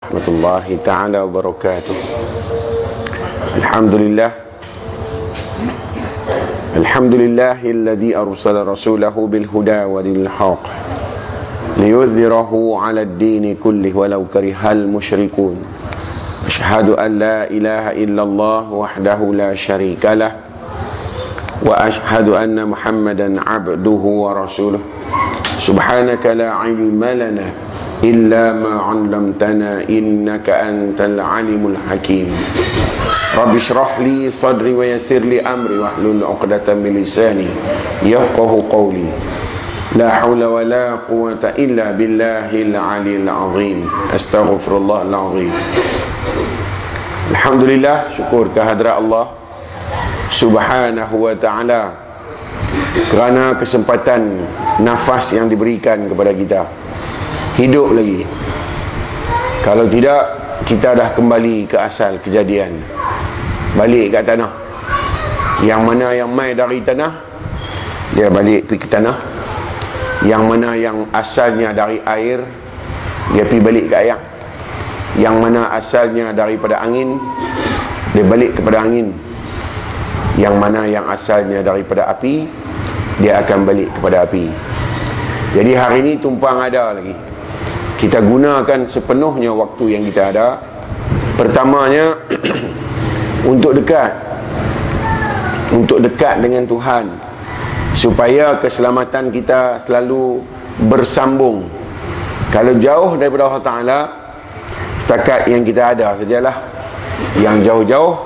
ورحمة الله تعالى وبركاته. الحمد لله الحمد لله الذي أرسل رسوله بالهدى ودين الحق ليظهره على الدين كله ولو كره المشركون. أشهد أن لا إله إلا الله وحده لا شريك له وأشهد أن محمدا عبده ورسوله. سبحانك لا علم لنا إلا ما علمتنا إنك أنت العليم الحكيم رب اشرح لي صدري ويسر لي أمري واحلل عقدة من لساني يفقه قولي لا حول ولا قوة إلا بالله العلي العظيم أستغفر الله العظيم الحمد لله شكر كهدر الله سبحانه وتعالى kerana kesempatan nafas yang diberikan kepada kita hidup lagi. Kalau tidak kita dah kembali ke asal kejadian. Balik ke tanah. Yang mana yang mai dari tanah dia balik pergi ke tanah. Yang mana yang asalnya dari air dia pergi balik ke air. Yang mana asalnya daripada angin dia balik kepada angin. Yang mana yang asalnya daripada api dia akan balik kepada api. Jadi hari ini tumpang ada lagi kita gunakan sepenuhnya waktu yang kita ada. Pertamanya untuk dekat. Untuk dekat dengan Tuhan. Supaya keselamatan kita selalu bersambung. Kalau jauh daripada Allah Ta'ala setakat yang kita ada sajalah. Yang jauh-jauh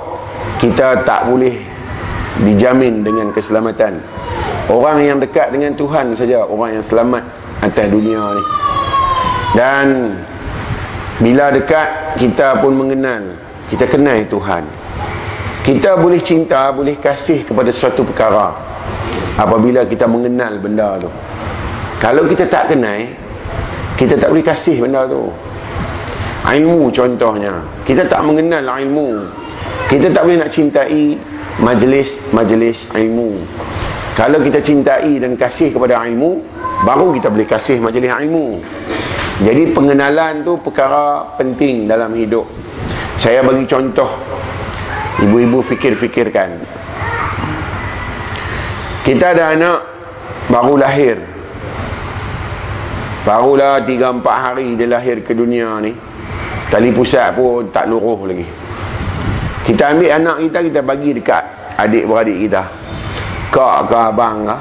kita tak boleh dijamin dengan keselamatan. Orang yang dekat dengan Tuhan saja orang yang selamat atas dunia ni dan bila dekat kita pun mengenal kita kenal Tuhan. Kita boleh cinta boleh kasih kepada suatu perkara apabila kita mengenal benda tu. Kalau kita tak kenal kita tak boleh kasih benda tu. Ilmu contohnya kita tak mengenal ilmu. Kita tak boleh nak cintai majlis-majlis ilmu. Kalau kita cintai dan kasih kepada ilmu baru kita boleh kasih majlis ilmu jadi pengenalan tu perkara penting dalam hidup. Saya bagi contoh. Ibu-ibu fikir-fikirkan. Kita ada anak baru lahir. Barulah 3 4 hari dia lahir ke dunia ni. Tali pusat pun tak luruh lagi. Kita ambil anak kita kita bagi dekat adik-beradik kita. Kak ke abang ke.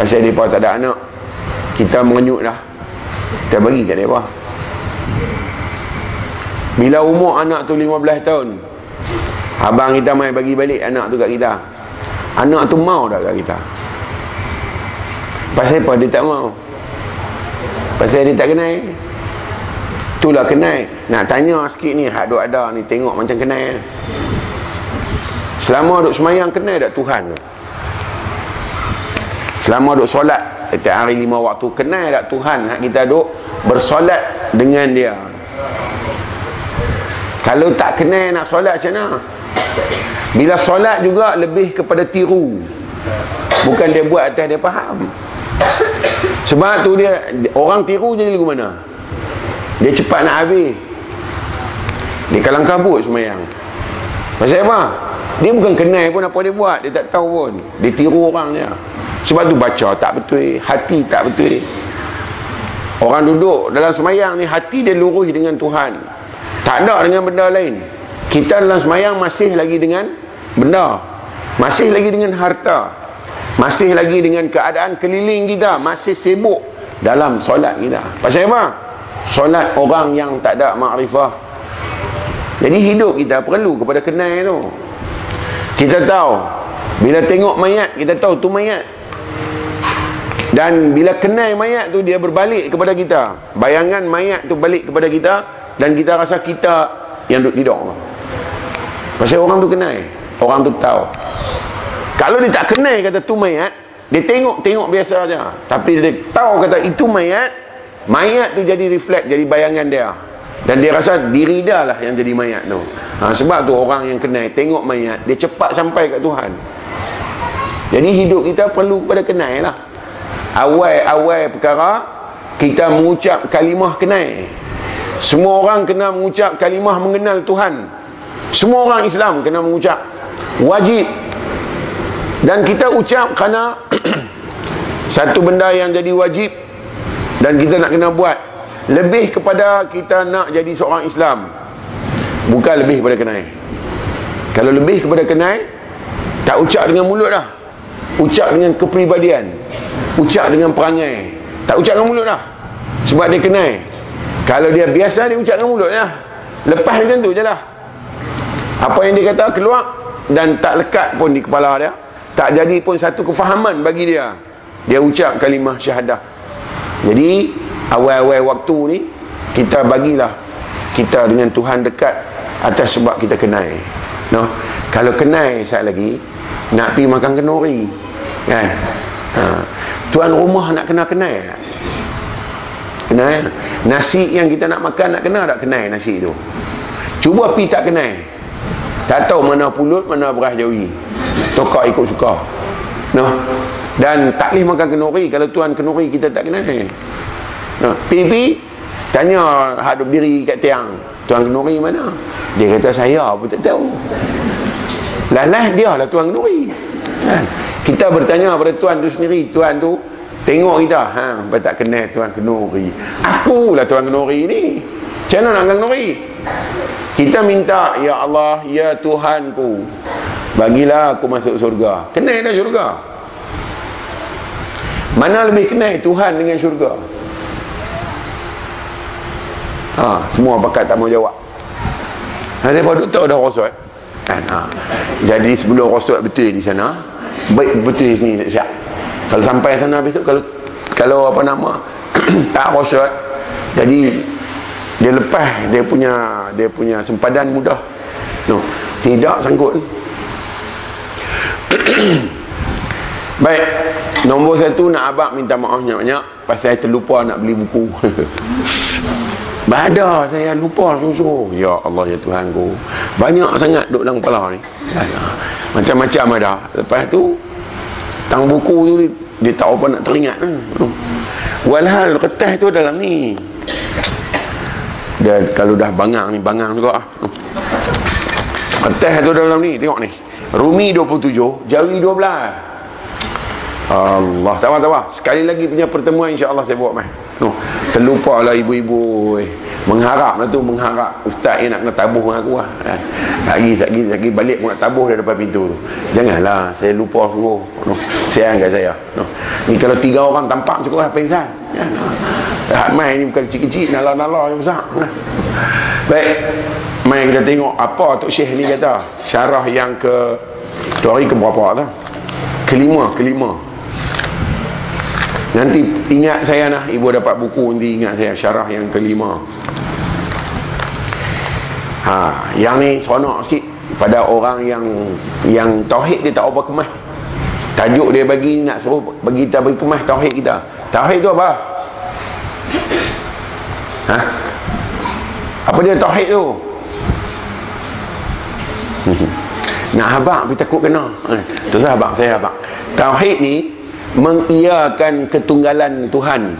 Pasal dia tak ada anak. Kita mengenyut dah kita bagi kat dia bila umur anak tu 15 tahun abang kita mai bagi balik anak tu kat kita. Anak tu mau dah kat kita? Pasal apa dia tak mau? Pasal dia tak kenal? Itulah kenal. Nak tanya sikit ni hak duk ada ni tengok macam kenal. Selama duk semayang kenal tak Tuhan selama duk solat setiap hari lima waktu kenal tak Tuhan hak kita duk bersolat dengan dia. Kalau tak kenal nak solat macam mana? Bila solat juga lebih kepada tiru. Bukan dia buat atas dia faham. Sebab tu dia orang tiru jadi lagu mana? Dia cepat nak habis. Dia kalang kabut semayang. Pasal apa? Dia bukan kenal pun apa dia buat. Dia tak tahu pun. Dia tiru orang dia sebab tu baca tak betul hati tak betul. Orang duduk dalam semayang ni hati dia lurus dengan Tuhan. Tak ada dengan benda lain. Kita dalam semayang masih lagi dengan benda. Masih lagi dengan harta. Masih lagi dengan keadaan keliling kita. Masih sibuk dalam solat kita. Pasal apa? solat orang yang tak ada makrifah. Jadi hidup kita perlu kepada kenal tu. Kita tahu bila tengok mayat kita tahu tu mayat dan bila kenal mayat tu dia berbalik kepada kita. Bayangan mayat tu balik kepada kita dan kita rasa kita yang duduk tidur. Pasal orang tu kenal orang tu tahu. Kalau dia tak kenal kata tu mayat dia tengok-tengok biasa aja. Tapi dia tahu kata itu mayat mayat tu jadi reflect jadi bayangan dia. Dan dia rasa diri dia lah yang jadi mayat tu. Ha, sebab tu orang yang kenal tengok mayat dia cepat sampai kat Tuhan. Jadi hidup kita perlu kepada kenal lah awal-awal perkara kita mengucap kalimah kenal. Semua orang kena mengucap kalimah mengenal Tuhan. Semua orang Islam kena mengucap. Wajib. Dan kita ucap kerana satu benda yang jadi wajib dan kita nak kena buat. Lebih kepada kita nak jadi seorang Islam. Bukan lebih kepada kenai kalau lebih kepada kenai tak ucap dengan mulut dah. Ucap dengan kepribadian ucap dengan perangai. Tak ucap dengan mulut dah sebab dia kenai. Kalau dia biasa dia ucap dengan mulut lah. Lepas macam tu je lah. Apa yang dia kata keluar dan tak lekat pun di kepala dia. Tak jadi pun satu kefahaman bagi dia. Dia ucap kalimah syahadah. Jadi awal-awal waktu ni kita bagilah kita dengan Tuhan dekat atas sebab kita kenal no? kalau kenal saat lagi nak pergi makan kenuri kan? Ha. Tuan rumah nak kenal-kenal kenal nasi yang kita nak makan nak kenal tak kenal nasi tu? Cuba pi tak kenal. Tak tahu mana pulut mana beras jawi. Tokak ikut suka. No. dan tak boleh makan kenuri. Kalau tuan kenuri kita tak kenal no. pi pi. Tanya hadap diri kat tiang. Tuan kenuri mana? Dia kata saya pun tak tahu. Lalas dia lah tuan kenuri kan? kita bertanya pada tuan tu sendiri tuan tu Tengok kita, ha, apa tak kenal tuan kenuri. Akulah tuan kenuri ni. Macam mana nak kenuri? Kita minta, Ya Allah, Ya Tuhanku, bagilah aku masuk surga. Kenal dah surga. Mana lebih kenal Tuhan dengan surga? Ha, semua pakat tak mau jawab. Ada pada doktor dah rosot. Kan, ha. Jadi sebelum rosot betul di sana, baik betul ni siap kalau sampai sana besok kalau kalau apa nama tak rosot jadi dia lepas dia punya dia punya sempadan mudah. No tidak sangkut. Baik nombor satu nak abang minta maaf banyak-banyak pasal terlupa nak beli buku Bada saya lupa susu. Ya Allah ya Tuhan ku. Banyak sangat duduk dalam kepala ni. Macam-macam ada. Lepas tu tang buku tu dia tak apa nak teringat hmm. walhal kertas tu dalam ni dan kalau dah bangang ni bangang juga ah. kertas tu dalam ni tengok ni Rumi 27 Jawi 12 Allah tak apa sekali lagi punya pertemuan insya-Allah saya buat mai. No, terlupalah ibu-ibu eh. Mengharap lah tu mengharap ustaz yang nak kena tabuh dengan aku lah. Eh. Lagi lagi lagi balik pun nak tabuh dari depan pintu tu. Janganlah saya lupa suruh. No. Sayang kat saya. No. Ni kalau tiga orang tampak cukup lah pingsan. Ya. Hak mai ni bukan kecil-kecil nala-nala yang besar. Baik. Mai kita tengok apa Tok Syekh ni kata. Syarah yang ke tu hari ke berapa tu? Kelima, kelima. Nanti ingat saya lah. Ibu dapat buku nanti ingat saya. Syarah yang kelima. Ha, Yang ni seronok sikit. Pada orang yang Yang tauhid dia tak apa kemas. Tajuk dia bagi nak suruh Bagi kita bagi kemas tauhid kita. Tauhid tu apa? Ha? Apa dia tauhid tu? nak habak tapi takut kena. Eh, tu sahabat saya habak. Tauhid ni mengiyakan ketunggalan Tuhan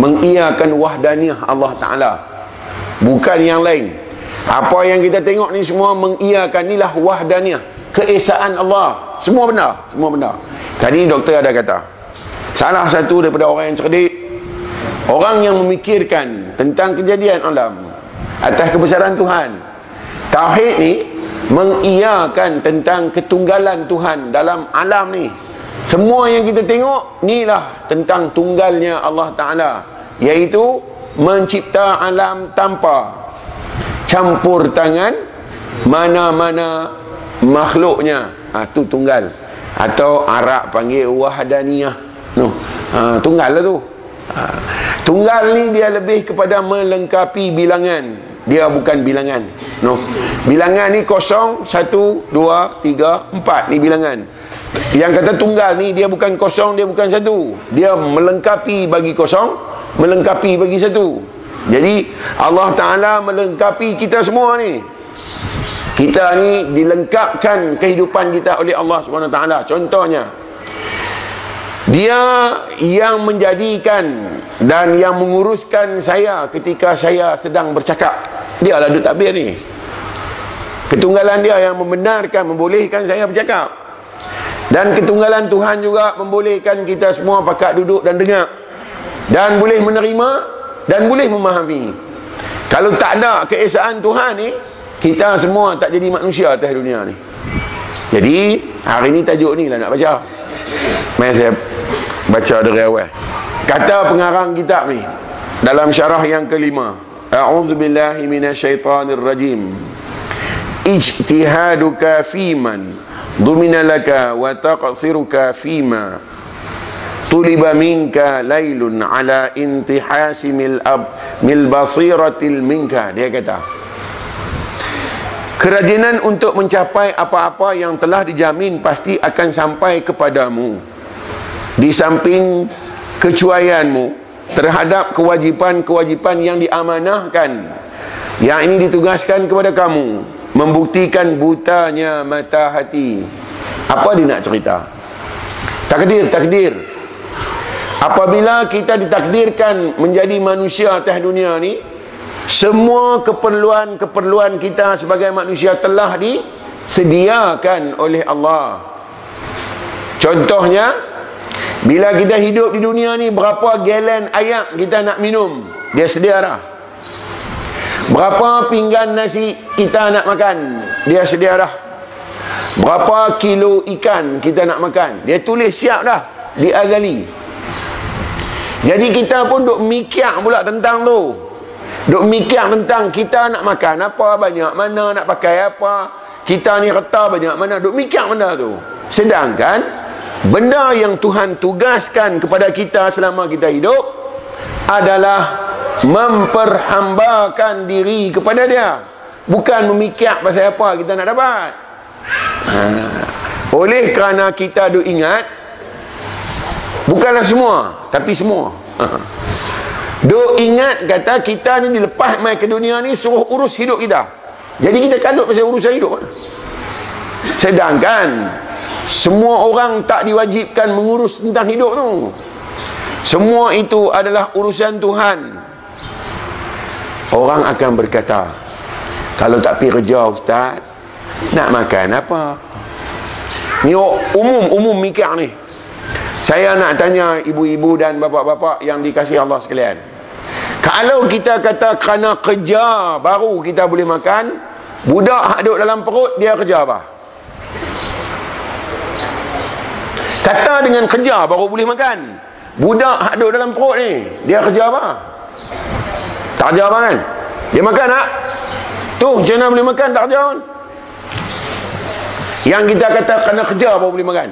mengiyakan wahdaniyah Allah Ta'ala. Bukan yang lain. Apa yang kita tengok ni semua mengiyakan inilah wahdaniyah keesaan Allah. Semua benda semua benda tadi doktor ada kata salah satu daripada orang yang cerdik orang yang memikirkan tentang kejadian alam atas kebesaran Tuhan tauhid ni mengiyakan tentang ketunggalan Tuhan dalam alam ni semua yang kita tengok inilah tentang tunggalnya Allah Ta'ala iaitu mencipta alam tanpa campur tangan mana-mana makhluknya. Ha, tu tunggal. Atau Arab panggil wahdaniyah. No. ha, tunggal lah tu. Ha, tunggal ni dia lebih kepada melengkapi bilangan. Dia bukan bilangan. No. bilangan ni kosong satu, dua, tiga, empat ni bilangan yang kata tunggal ni dia bukan kosong, dia bukan satu. Dia melengkapi bagi kosong, melengkapi bagi satu. Jadi Allah Taala melengkapi kita semua ni. Kita ni dilengkapkan kehidupan kita oleh Allah Taala. Contohnya dia yang menjadikan dan yang menguruskan saya ketika saya sedang bercakap dia lah duduk takbir ni ketunggalan dia yang membenarkan membolehkan saya bercakap dan ketunggalan Tuhan juga membolehkan kita semua pakat duduk dan dengar. Dan boleh menerima dan boleh memahami. Kalau tak ada keesaan Tuhan ni kita semua tak jadi manusia atas dunia ni. Jadi hari ni tajuk ni lah nak baca. Mari saya baca dari awal. Kata pengarang kitab ni dalam syarah yang kelima a'udzubillahi minasyaitanirrajim. Ijtihaduka fiman dumina laka wa taqsiruka fima tuliba minka laylun ala intihasi mil ab mil basiratil minka. Dia kata kerajinan untuk mencapai apa-apa yang telah dijamin pasti akan sampai kepadamu. Di samping kecuaianmu terhadap kewajipan-kewajipan yang diamanahkan yang ini ditugaskan kepada kamu membuktikan butanya mata hati. Apa dia nak cerita? Takdir takdir. Apabila kita ditakdirkan menjadi manusia atas dunia ni semua keperluan-keperluan kita sebagai manusia telah disediakan oleh Allah. Contohnya bila kita hidup di dunia ni Berapa galen ayak kita nak minum? Dia sedia dah Berapa pinggan nasi kita nak makan? Dia sedia dah. Berapa kilo ikan kita nak makan? Dia tulis siap dah. Di azali. Jadi kita pun duk mikir pula tentang tu. Duk mikir tentang kita nak makan apa banyak Mana nak pakai apa. Kita ni reta banyak mana. Duk mikir benda tu. Sedangkan Benda yang Tuhan tugaskan kepada kita selama kita hidup adalah memperhambakan diri kepada dia. Bukan memikir pasal apa kita nak dapat. Ha. Oleh kerana kita duk ingat bukanlah semua, tapi semua. Ha. Duk ingat kata kita ni dilepas mai ke dunia ni suruh urus hidup kita. Jadi kita kadut pasal urusan hidup. Sedangkan semua orang tak diwajibkan mengurus tentang hidup tu. Semua itu adalah urusan Tuhan. Orang akan berkata, kalau tak pergi kerja ustaz, nak makan apa? Ni umum umum mikir ni. Saya nak tanya ibu-ibu dan bapa-bapa yang dikasihi Allah sekalian. Kalau kita kata kerana kerja baru kita boleh makan, budak duduk dalam perut dia kerja apa? Kata dengan kerja baru boleh makan. Budak hak duduk dalam perut ni, dia kerja apa? Tak kerja apa kan? Dia makan tak? Tu, macam mana boleh makan tak kerja kan? Yang kita kata kena kerja baru boleh makan.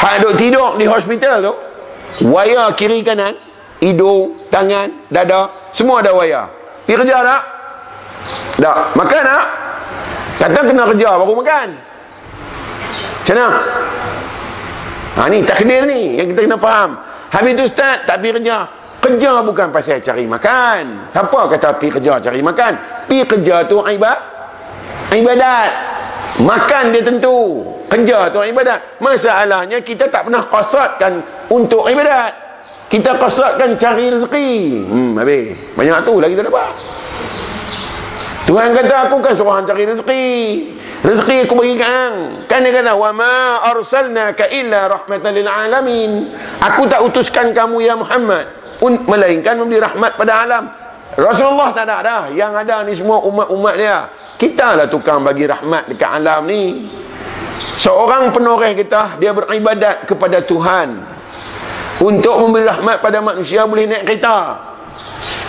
Hak duduk tidur di hospital tu, wayar kiri kanan, hidung, tangan, dada, semua ada wayar. Pergi kerja tak? Tak. Makan tak? Kata kena kerja baru makan. Macam mana? Ha, ni takdir ni yang kita kena faham. Habis tu ustaz tak pergi kerja. Kerja bukan pasal cari makan. Siapa kata pergi kerja cari makan? Pergi kerja tu ibadat. Ibadat. Makan dia tentu. Kerja tu ibadat. Masalahnya kita tak pernah qasadkan untuk ibadat. Kita qasadkan cari rezeki. Hmm, habis. Banyak tu lagi tak dapat. Tuhan kata aku kan suruh cari rezeki. Rezeki aku bagi kang. Kan dia kata, "Wa ma arsalnaka illa rahmatan lil alamin." Aku tak utuskan kamu ya Muhammad melainkan memberi rahmat pada alam. Rasulullah tak ada dah. Yang ada ni semua umat-umat dia. Kita lah tukang bagi rahmat dekat alam ni. Seorang penoreh kita, dia beribadat kepada Tuhan. Untuk memberi rahmat pada manusia boleh naik kereta.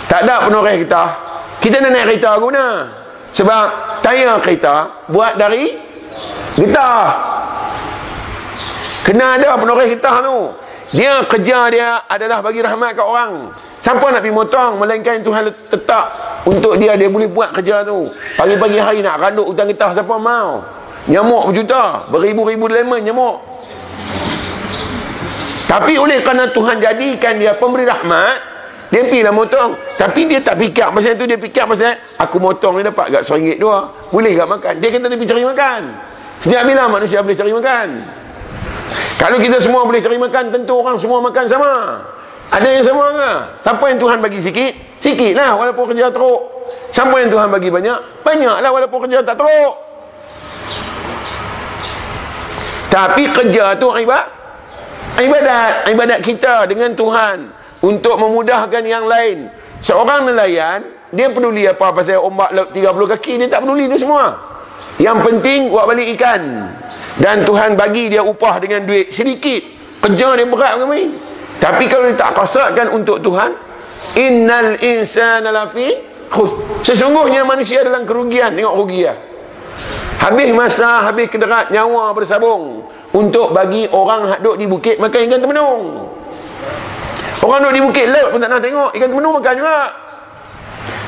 Tak ada penoreh kita. Kita nak naik kereta guna. Sebab tayar kereta buat dari getah. Kena ada penoreh getah tu. Dia kerja dia adalah bagi rahmat kat orang. Siapa nak pergi motong melainkan Tuhan tetap untuk dia dia boleh buat kerja tu. Pagi-pagi hari nak randuk hutang getah siapa mau? Nyamuk berjuta, beribu-ribu lemon nyamuk. Tapi oleh kerana Tuhan jadikan dia pemberi rahmat, dia pergilah motong. Tapi dia tak fikir pasal tu. Dia fikir pasal aku motong ni dapat agak seringgit dua. Boleh tak makan? Dia kata dia pergi cari makan. Sejak bila manusia boleh cari makan? Kalau kita semua boleh cari makan, tentu orang semua makan sama. Ada yang sama ke? Siapa yang Tuhan bagi sikit? Sikit lah walaupun kerja teruk. Siapa yang Tuhan bagi banyak? Banyak lah walaupun kerja tak teruk. Tapi kerja tu ibadat. Ibadat. Ibadat kita dengan Tuhan. Untuk memudahkan yang lain. Seorang nelayan, dia peduli apa pasal ombak laut 30 kaki. Dia tak peduli tu semua. Yang penting buat balik ikan. Dan Tuhan bagi dia upah dengan duit sedikit. Kerja dia berat kami. Tapi kalau dia tak kasatkan untuk Tuhan, innal insana lafi khus. Sesungguhnya manusia dalam kerugian. Tengok rugi ya. Habis masa, habis kederat nyawa bersabung untuk bagi orang hak duduk di bukit makan ikan temenung. Orang duduk di bukit laut pun tak nak tengok. Ikan temenung makan juga.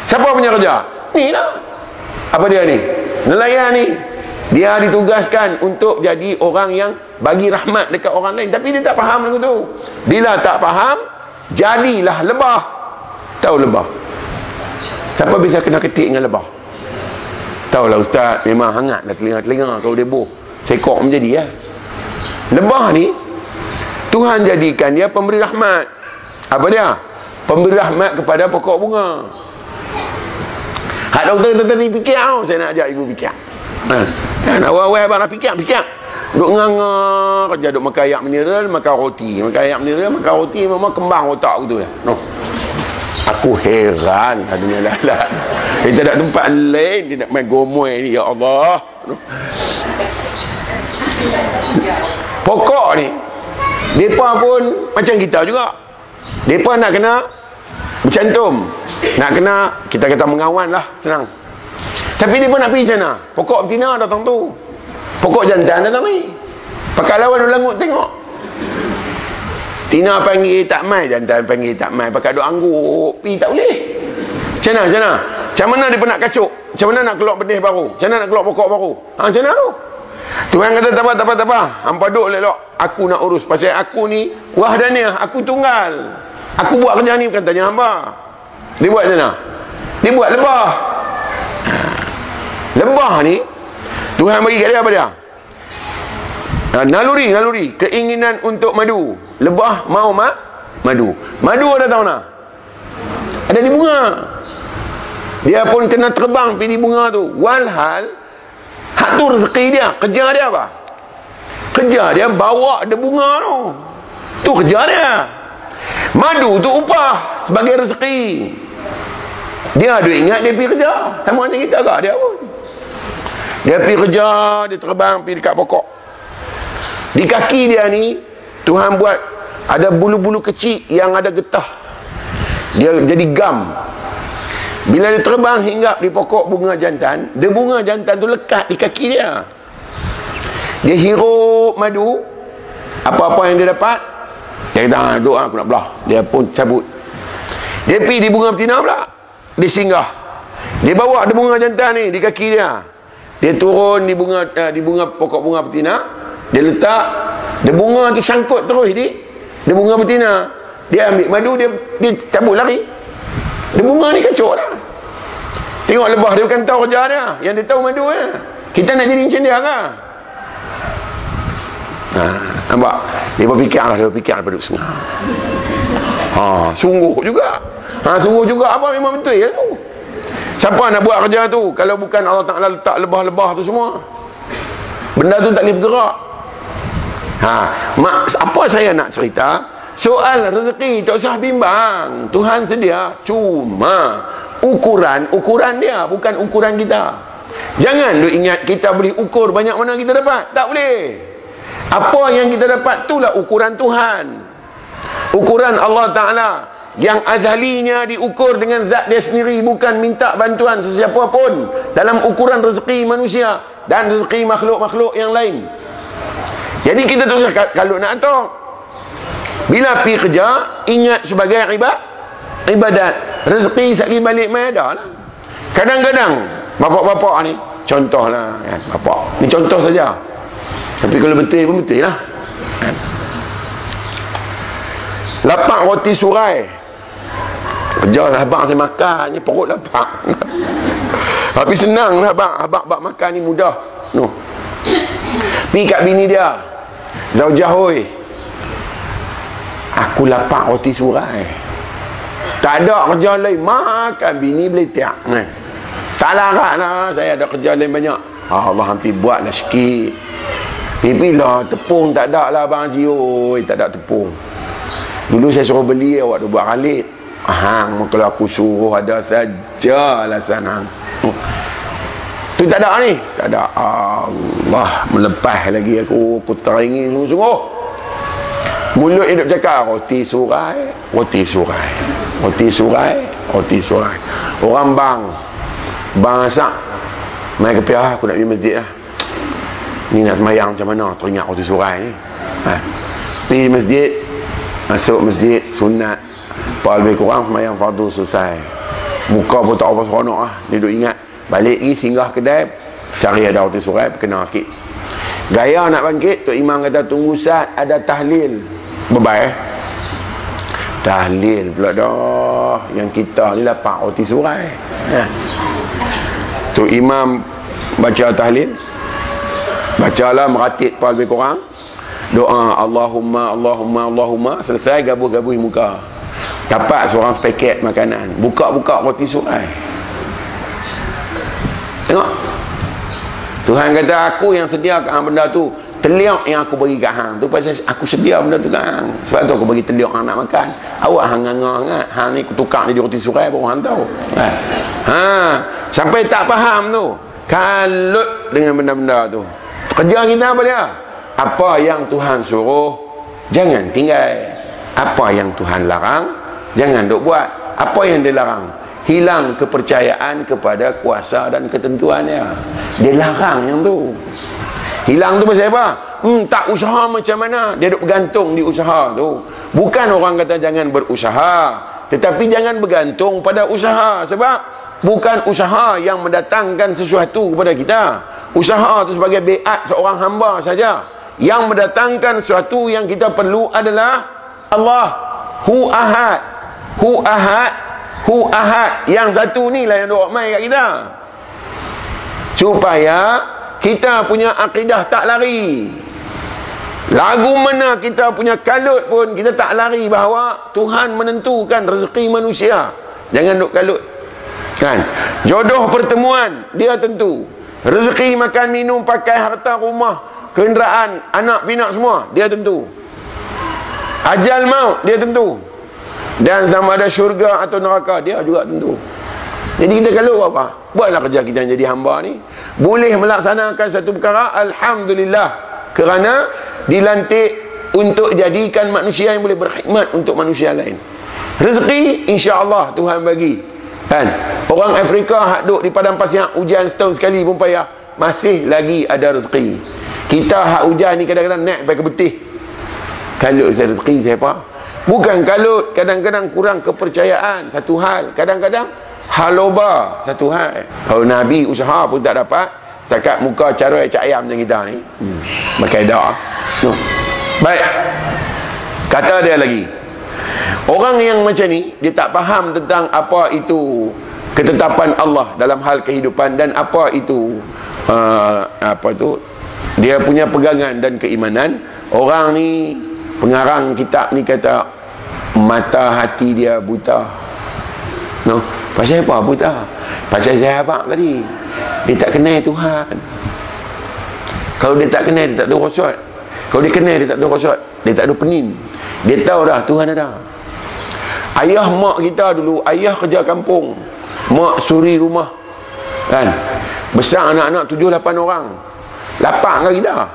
Siapa punya kerja? Ni lah. Apa dia ni? Nelayan ni. Dia ditugaskan untuk jadi orang yang bagi rahmat dekat orang lain. Tapi dia tak faham lagu tu. Bila tak faham jadilah lebah. Tahu lebah? Siapa bisa kena ketik dengan lebah? Tahulah ustaz. Memang hangat dah telinga-telinga kalau dia boh sekok menjadi ya. Lebah ni Tuhan jadikan dia pemberi rahmat apa dia pemberi rahmat kepada pokok bunga hak doktor tadi fikir oh, saya nak ajak ibu fikir Ha. Kan awal-awal abang nak fikir, fikir. Duk nganga kerja duk makan ayak mineral, makan roti. Makan ayak mineral, makan roti memang kembang otak aku tu ya. No. Aku heran adanya lalat. Kita tak tempat lain dia nak main gomoy ni ya Allah. No. Pokok ni depa pun macam kita juga. Depa nak kena bercantum. Nak kena kita kata mengawan lah senang. Tapi dia nak pergi macam mana? Pokok betina datang tu. Pokok jantan datang ni. Pakai lawan ulangut tengok. Tina panggil tak mai, jantan panggil tak mai. Pakai duk angguk, pi tak boleh. Macam mana? Macam mana? Macam mana dia nak kacuk? Macam mana nak keluar benih baru? Macam mana nak keluar pokok baru? Ha, macam mana tu? Tuhan kata tak apa, tak apa, tak apa. Hampa duduk lelok. Aku nak urus. Pasal aku ni, wahdaniah. Aku tunggal. Aku buat kerja ni bukan tanya hamba. Dia buat mana? Dia buat lebah. Lembah ni Tuhan bagi kat dia apa dia? Ha, naluri, naluri Keinginan untuk madu Lebah mau mak madu Madu ada tahu nak? Ada di bunga Dia pun kena terbang di bunga tu Walhal Hak tu rezeki dia Kerja dia apa? Kerja dia bawa ada bunga tu Tu kerja dia Madu tu upah Sebagai rezeki Dia ada ingat dia pergi kerja Sama macam kita agak dia pun dia pergi kerja, dia terbang pergi dekat pokok. Di kaki dia ni, Tuhan buat ada bulu-bulu kecil yang ada getah. Dia jadi gam. Bila dia terbang hingga di pokok bunga jantan, dia bunga jantan tu lekat di kaki dia. Dia hirup madu, apa-apa yang dia dapat, dia kata, ha, doa aku nak belah. Dia pun cabut. Dia pergi di bunga betina pula. Dia singgah. Dia bawa ada bunga jantan ni di kaki dia. Dia turun di bunga uh, di bunga pokok bunga betina, dia letak, dia bunga tu sangkut terus di di bunga betina. Dia ambil madu dia dia cabut lari. Dia bunga ni kacau dah. Tengok lebah dia bukan tahu kerja dia. Yang dia tahu madu ya. Kita nak jadi macam dia kan? Ha, nampak? Dia berfikir lah, dia berfikir daripada setengah. Ha, sungguh juga. Ha, sungguh juga apa memang betul ya tu. Siapa nak buat kerja tu kalau bukan Allah Taala letak lebah-lebah tu semua? Benda tu tak boleh bergerak. Ha, mak apa saya nak cerita? Soal rezeki tak usah bimbang. Tuhan sedia. Cuma ukuran ukuran dia bukan ukuran kita. Jangan lu ingat kita boleh ukur banyak mana kita dapat. Tak boleh. Apa yang kita dapat itulah ukuran Tuhan. Ukuran Allah Taala yang azalinya diukur dengan zat dia sendiri bukan minta bantuan sesiapa pun dalam ukuran rezeki manusia dan rezeki makhluk-makhluk yang lain jadi kita tu kalau nak tahu bila pergi kerja ingat sebagai ibadat ibadat rezeki sekali balik mai ada lah kadang-kadang bapak-bapak ni contohlah kan bapak ni contoh saja tapi kalau betul pun betul lah kan? lapak roti surai Kerja lah abang saya makan ni perut lapar. Tapi senang lah abang. Abang, abang makan ni mudah. No. Pergi kat bini dia. zaujah oi aku lapar roti surai tak ada kerja lain. Makan bini boleh tiap kan tak larat lah. Saya ada kerja lain banyak. Ah, Allah hampir buat lah sikit. Pipi lah tepung tak ada lah Abang Haji. Oi tak ada tepung. Dulu saya suruh beli awak tu buat khalid hang kalau aku suruh ada saja lah sana tu tak ada ni. Tak ada. Allah melepas lagi aku. Aku teringin sungguh-sungguh mulut hidup cakap roti surai roti surai roti surai roti surai. Orang bang bang asak main ke piah aku nak pergi masjid lah. Ni nak semayang macam mana? Teringat roti surai ni. Ha. pergi masjid masuk masjid sunat. Pak lebih kurang semayang fardu selesai. Muka pun tak apa seronok lah. Dia duduk ingat. Balik lagi singgah kedai Cari ada roti surai Kena sikit. Gaya nak bangkit Tok Imam kata tunggu saat Ada tahlil Bebai eh. Tahlil pula dah. Yang kita ni lapak roti surai. Ha. Tok Imam Baca tahlil. Bacalah meratit Pak lebih kurang. Doa Allahumma Allahumma Allahumma. Selesai gabuh-gabuh muka. Dapat seorang sepaket makanan. Buka-buka roti surai. Tengok. Tuhan kata aku yang sediakan benda tu teliak yang aku bagi kat hang. Tu pasal aku sedia benda tu kat hang. Sebab tu aku bagi teliak hang nak makan. Awak hang nganga sangat hang ni aku tukar jadi roti surai baru hang tahu. Ha. ha. Sampai tak faham tu. Kalut dengan benda-benda tu. Kerja kita apa dia? Apa yang Tuhan suruh jangan tinggal. Apa yang Tuhan larang Jangan duk buat. Apa yang dilarang Hilang kepercayaan kepada kuasa dan ketentuannya Dia larang yang tu Hilang tu pasal apa? Hmm, tak usaha macam mana? Dia duk bergantung di usaha tu. Bukan orang kata jangan berusaha Tetapi jangan bergantung pada usaha. Sebab Bukan usaha yang mendatangkan sesuatu kepada kita. Usaha tu sebagai beat seorang hamba saja. Yang mendatangkan sesuatu yang kita perlu adalah Allah. Hu ahad. Hu ahad. Hu ahad. Yang satu ni lah yang duk main kat kita. Supaya Kita punya akidah tak lari. Lagu mana kita punya kalut pun Kita tak lari bahawa Tuhan menentukan rezeki manusia. Jangan duk kalut. Kan? Jodoh pertemuan Dia tentu. Rezeki makan minum pakai harta rumah Kenderaan Anak pinak semua Dia tentu. Ajal maut Dia tentu. Dan sama ada syurga atau neraka dia juga tentu jadi kita kalau apa? Buatlah kerja kita yang jadi hamba ni. Boleh melaksanakan satu perkara Alhamdulillah. Kerana dilantik untuk jadikan manusia yang boleh berkhidmat untuk manusia lain. Rezeki insyaAllah Tuhan bagi. Kan? Orang Afrika hak duduk di padang pasir hujan setahun sekali pun payah masih lagi ada rezeki. Kita hak hujan ni kadang-kadang naik pakai betih. Kalau saya rezeki saya apa? Bukan kalut kadang-kadang kurang kepercayaan satu hal. Kadang-kadang haloba satu hal. Kalau Nabi usaha pun tak dapat. Setakat muka cara cak ayam macam kita ni. Hmm. Berkaedah. No. Baik. Kata dia lagi. Orang yang macam ni, dia tak faham tentang apa itu ketetapan Allah dalam hal kehidupan dan apa itu uh, apa tu dia punya pegangan dan keimanan orang ni pengarang kitab ni kata mata hati dia buta no pasal apa? Buta pasal saya abang tadi. Dia tak kenal Tuhan. Kalau dia tak kenal dia tak ada rosot kalau dia kenal dia tak ada rosot dia tak ada penin. Dia tahu dah Tuhan ada. Ayah mak kita dulu ayah kerja kampung. Mak suri rumah. Kan? Besar anak-anak tujuh lapan orang. Lapak ke kita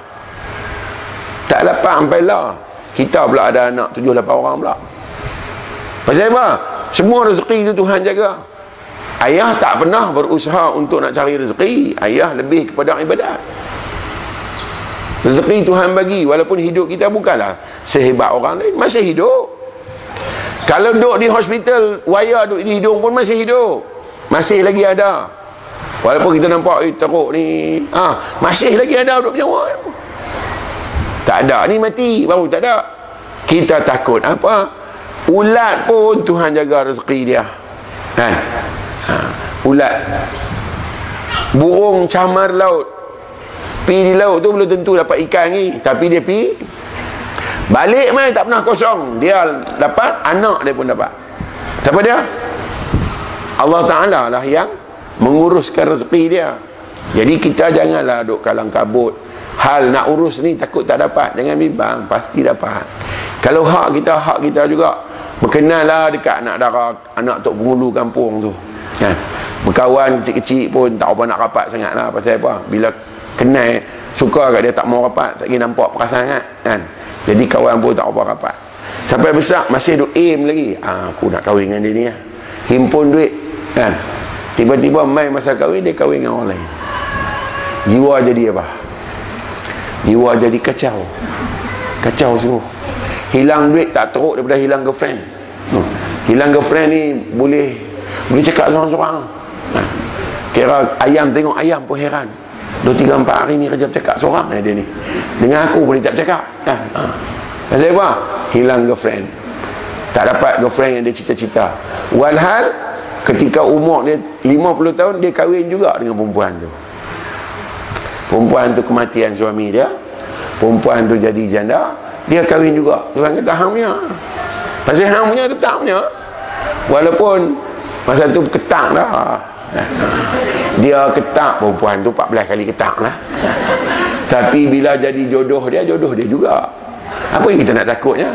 tak lapak sampai lah. Kita pula ada anak tujuh lapan orang pula. Pasal apa? Semua rezeki itu Tuhan jaga. Ayah tak pernah berusaha untuk nak cari rezeki. Ayah lebih kepada ibadat. Rezeki Tuhan bagi walaupun hidup kita bukanlah sehebat orang lain, masih hidup. Kalau duduk di hospital, waya duduk di hidung pun masih hidup. Masih lagi ada. Walaupun kita nampak eh, teruk ni, ah, masih lagi ada duduk nyawa. Tak ada ni mati, baru tak ada. Kita takut apa? Ulat pun Tuhan jaga rezeki dia. Kan? Ha. ulat. Burung camar laut. Pi di laut tu belum tentu dapat ikan ni. Tapi dia pi balik mai tak pernah kosong. Dia dapat anak dia pun dapat. Siapa dia? Allah Ta'ala lah yang menguruskan rezeki dia. Jadi kita janganlah duk kalang kabut. Hal nak urus ni takut tak dapat. Jangan bimbang pasti dapat. Kalau hak kita hak kita juga berkenal lah dekat anak darah anak tok pengulu kampung tu. Kan? Berkawan kecil-kecil pun tak apa nak rapat sangat lah pasal apa? Bila kenal suka kat dia tak mau rapat tak kira nampak perasaan sangat kan? Jadi kawan pun tak apa rapat. Sampai besar masih duk aim lagi. Ah, aku nak kahwin dengan dia ni lah. Himpun duit kan? Tiba-tiba main masa kahwin dia kahwin dengan orang lain. Jiwa jadi apa? Jiwa jadi kacau. Kacau semua hilang duit tak teruk daripada hilang girlfriend hmm. hilang girlfriend ni boleh boleh cakap seorang-seorang ha. kira ayam tengok ayam pun heran. Dua tiga empat hari ni kerja cakap seorang eh, dia ni. Dengan aku boleh tak cakap kan? Ha. pasal apa? Hilang girlfriend tak dapat girlfriend yang dia cita-cita. Walhal ketika umur dia 50 tahun dia kahwin juga dengan perempuan tu. Perempuan tu kematian suami dia. Perempuan tu jadi janda dia kahwin juga. Tuhan kata hamnya pasal hamnya tetap punya. Walaupun masa tu ketak dah. Dia ketak perempuan tu 14 kali ketak lah. Tapi bila jadi jodoh dia jodoh dia juga. Apa yang kita nak takutnya?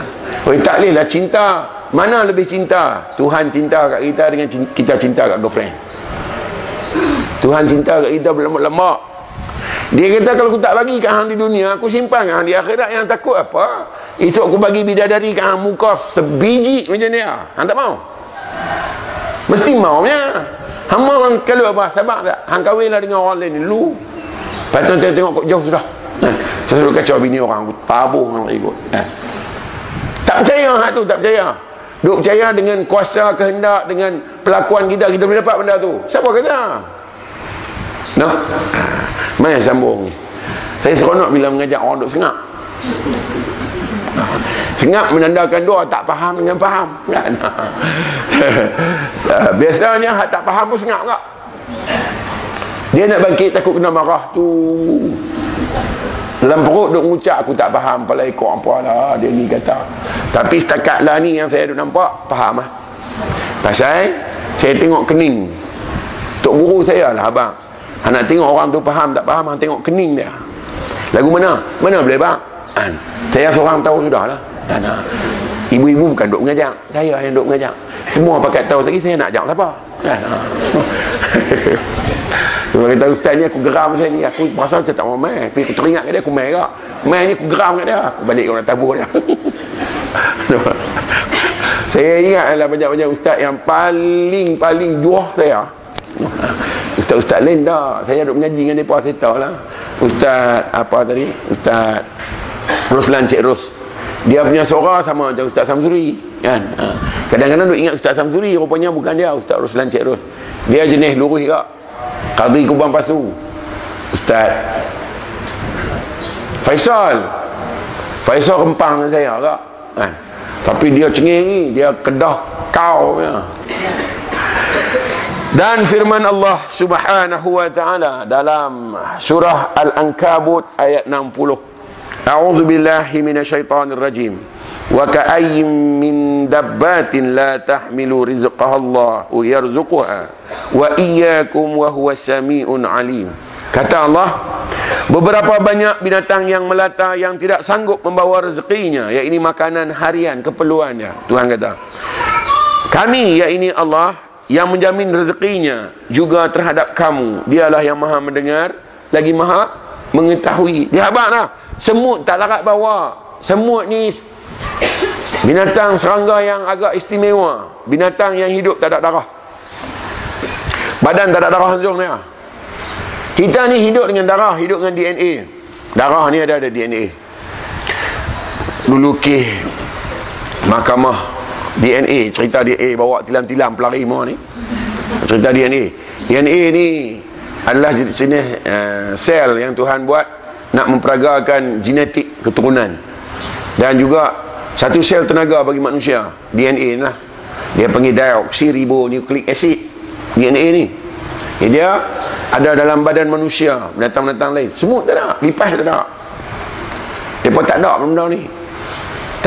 Oh, tak boleh lah cinta. Mana lebih cinta? Tuhan cinta kat kita dengan kita cinta kat girlfriend. Tuhan cinta kat kita berlemak-lemak dia kata kalau aku tak bagi kat hang di dunia aku simpan hang di akhirat. Yang takut apa? Esok aku bagi bidadari kat hang muka sebiji macam dia. Hang tak mau? Mesti mau nya hang mau hang kalau apa sabar tak? Hang kahwinlah dengan orang lain dulu. Tu tengok, tengok jauh sudah. Eh, saya suruh kacau bini orang aku tabuh hang ikut. Eh. tak percaya hang tu tak percaya. Duk percaya dengan kuasa kehendak dengan pelakuan kita kita boleh dapat benda tu. Siapa kata? No. Mana sambung ni? Saya seronok bila mengajak orang duk sengak. Sengak menandakan doa tak faham dengan faham kan? Biasanya hak tak faham pun sengak tak? Dia nak bangkit takut kena marah tu dalam perut duk ngucap aku tak faham pala ikut apa lah dia ni kata tapi setakat lah ni yang saya duk nampak faham lah pasal saya tengok kening tok guru saya lah abang nak tengok orang tu faham tak faham hang tengok kening dia. Lagu mana? Mana boleh bang? Kan? Saya seorang tahu sudah lah. Kan ibu-ibu bukan duk mengajak. Saya yang duk mengajak. Semua pakai tahu lagi saya nak ajak siapa? Kan? Dia kata ustaz ni aku geram saya ni. Aku rasa macam tak mau main. Tapi aku teringat dia aku main kak Main ni aku geram kat dia. Aku balik orang tabur dia. Saya ingat adalah banyak-banyak ustaz yang paling-paling juah saya Ustaz-ustaz lain dah. Saya duduk mengaji dengan mereka Saya tahu lah. Ustaz apa tadi? Ustaz Roslan Cik Ros. Dia punya suara sama macam Ustaz Samsuri kan? Ha. kadang-kadang duk ingat Ustaz Samsuri rupanya bukan dia Ustaz Roslan Cik Ros. Dia jenis lurus juga. Qadhi Kubang Pasu. Ustaz Faisal. Faisal dengan saya tak? Kan? Tapi dia cengeng ni Dia kedah kau ya. Dan firman Allah subhanahu wa ta'ala Dalam surah Al-Ankabut ayat 60 A'udzu billahi minasyaitonir rajim. Wa ka'ayyin min dabbatin la tahmilu rizqaha Allah yarzuquha. Wa iyyakum wa huwa samiun alim. Kata Allah beberapa banyak binatang yang melata yang tidak sanggup membawa rezekinya yakni makanan harian keperluannya. Tuhan kata kami yakni Allah yang menjamin rezekinya juga terhadap kamu dialah yang maha mendengar lagi maha mengetahui dia habaklah semut tak larat bawa semut ni binatang serangga yang agak istimewa binatang yang hidup tak ada darah Badan tak ada darah langsung ni. Kita ni hidup dengan darah, hidup dengan DNA. Darah ni ada ada DNA. Dulu ke mahkamah DNA, cerita DNA bawa tilam-tilam pelari semua ni. Cerita DNA. DNA ni adalah jenis uh, sel yang Tuhan buat nak memperagakan genetik keturunan. Dan juga satu sel tenaga bagi manusia, DNA ni lah. Dia panggil deoksiribonukleik acid. DNA ni eh, dia ada dalam badan manusia binatang-binatang lain semut tak ada lipas tak ada pun tak ada benda ni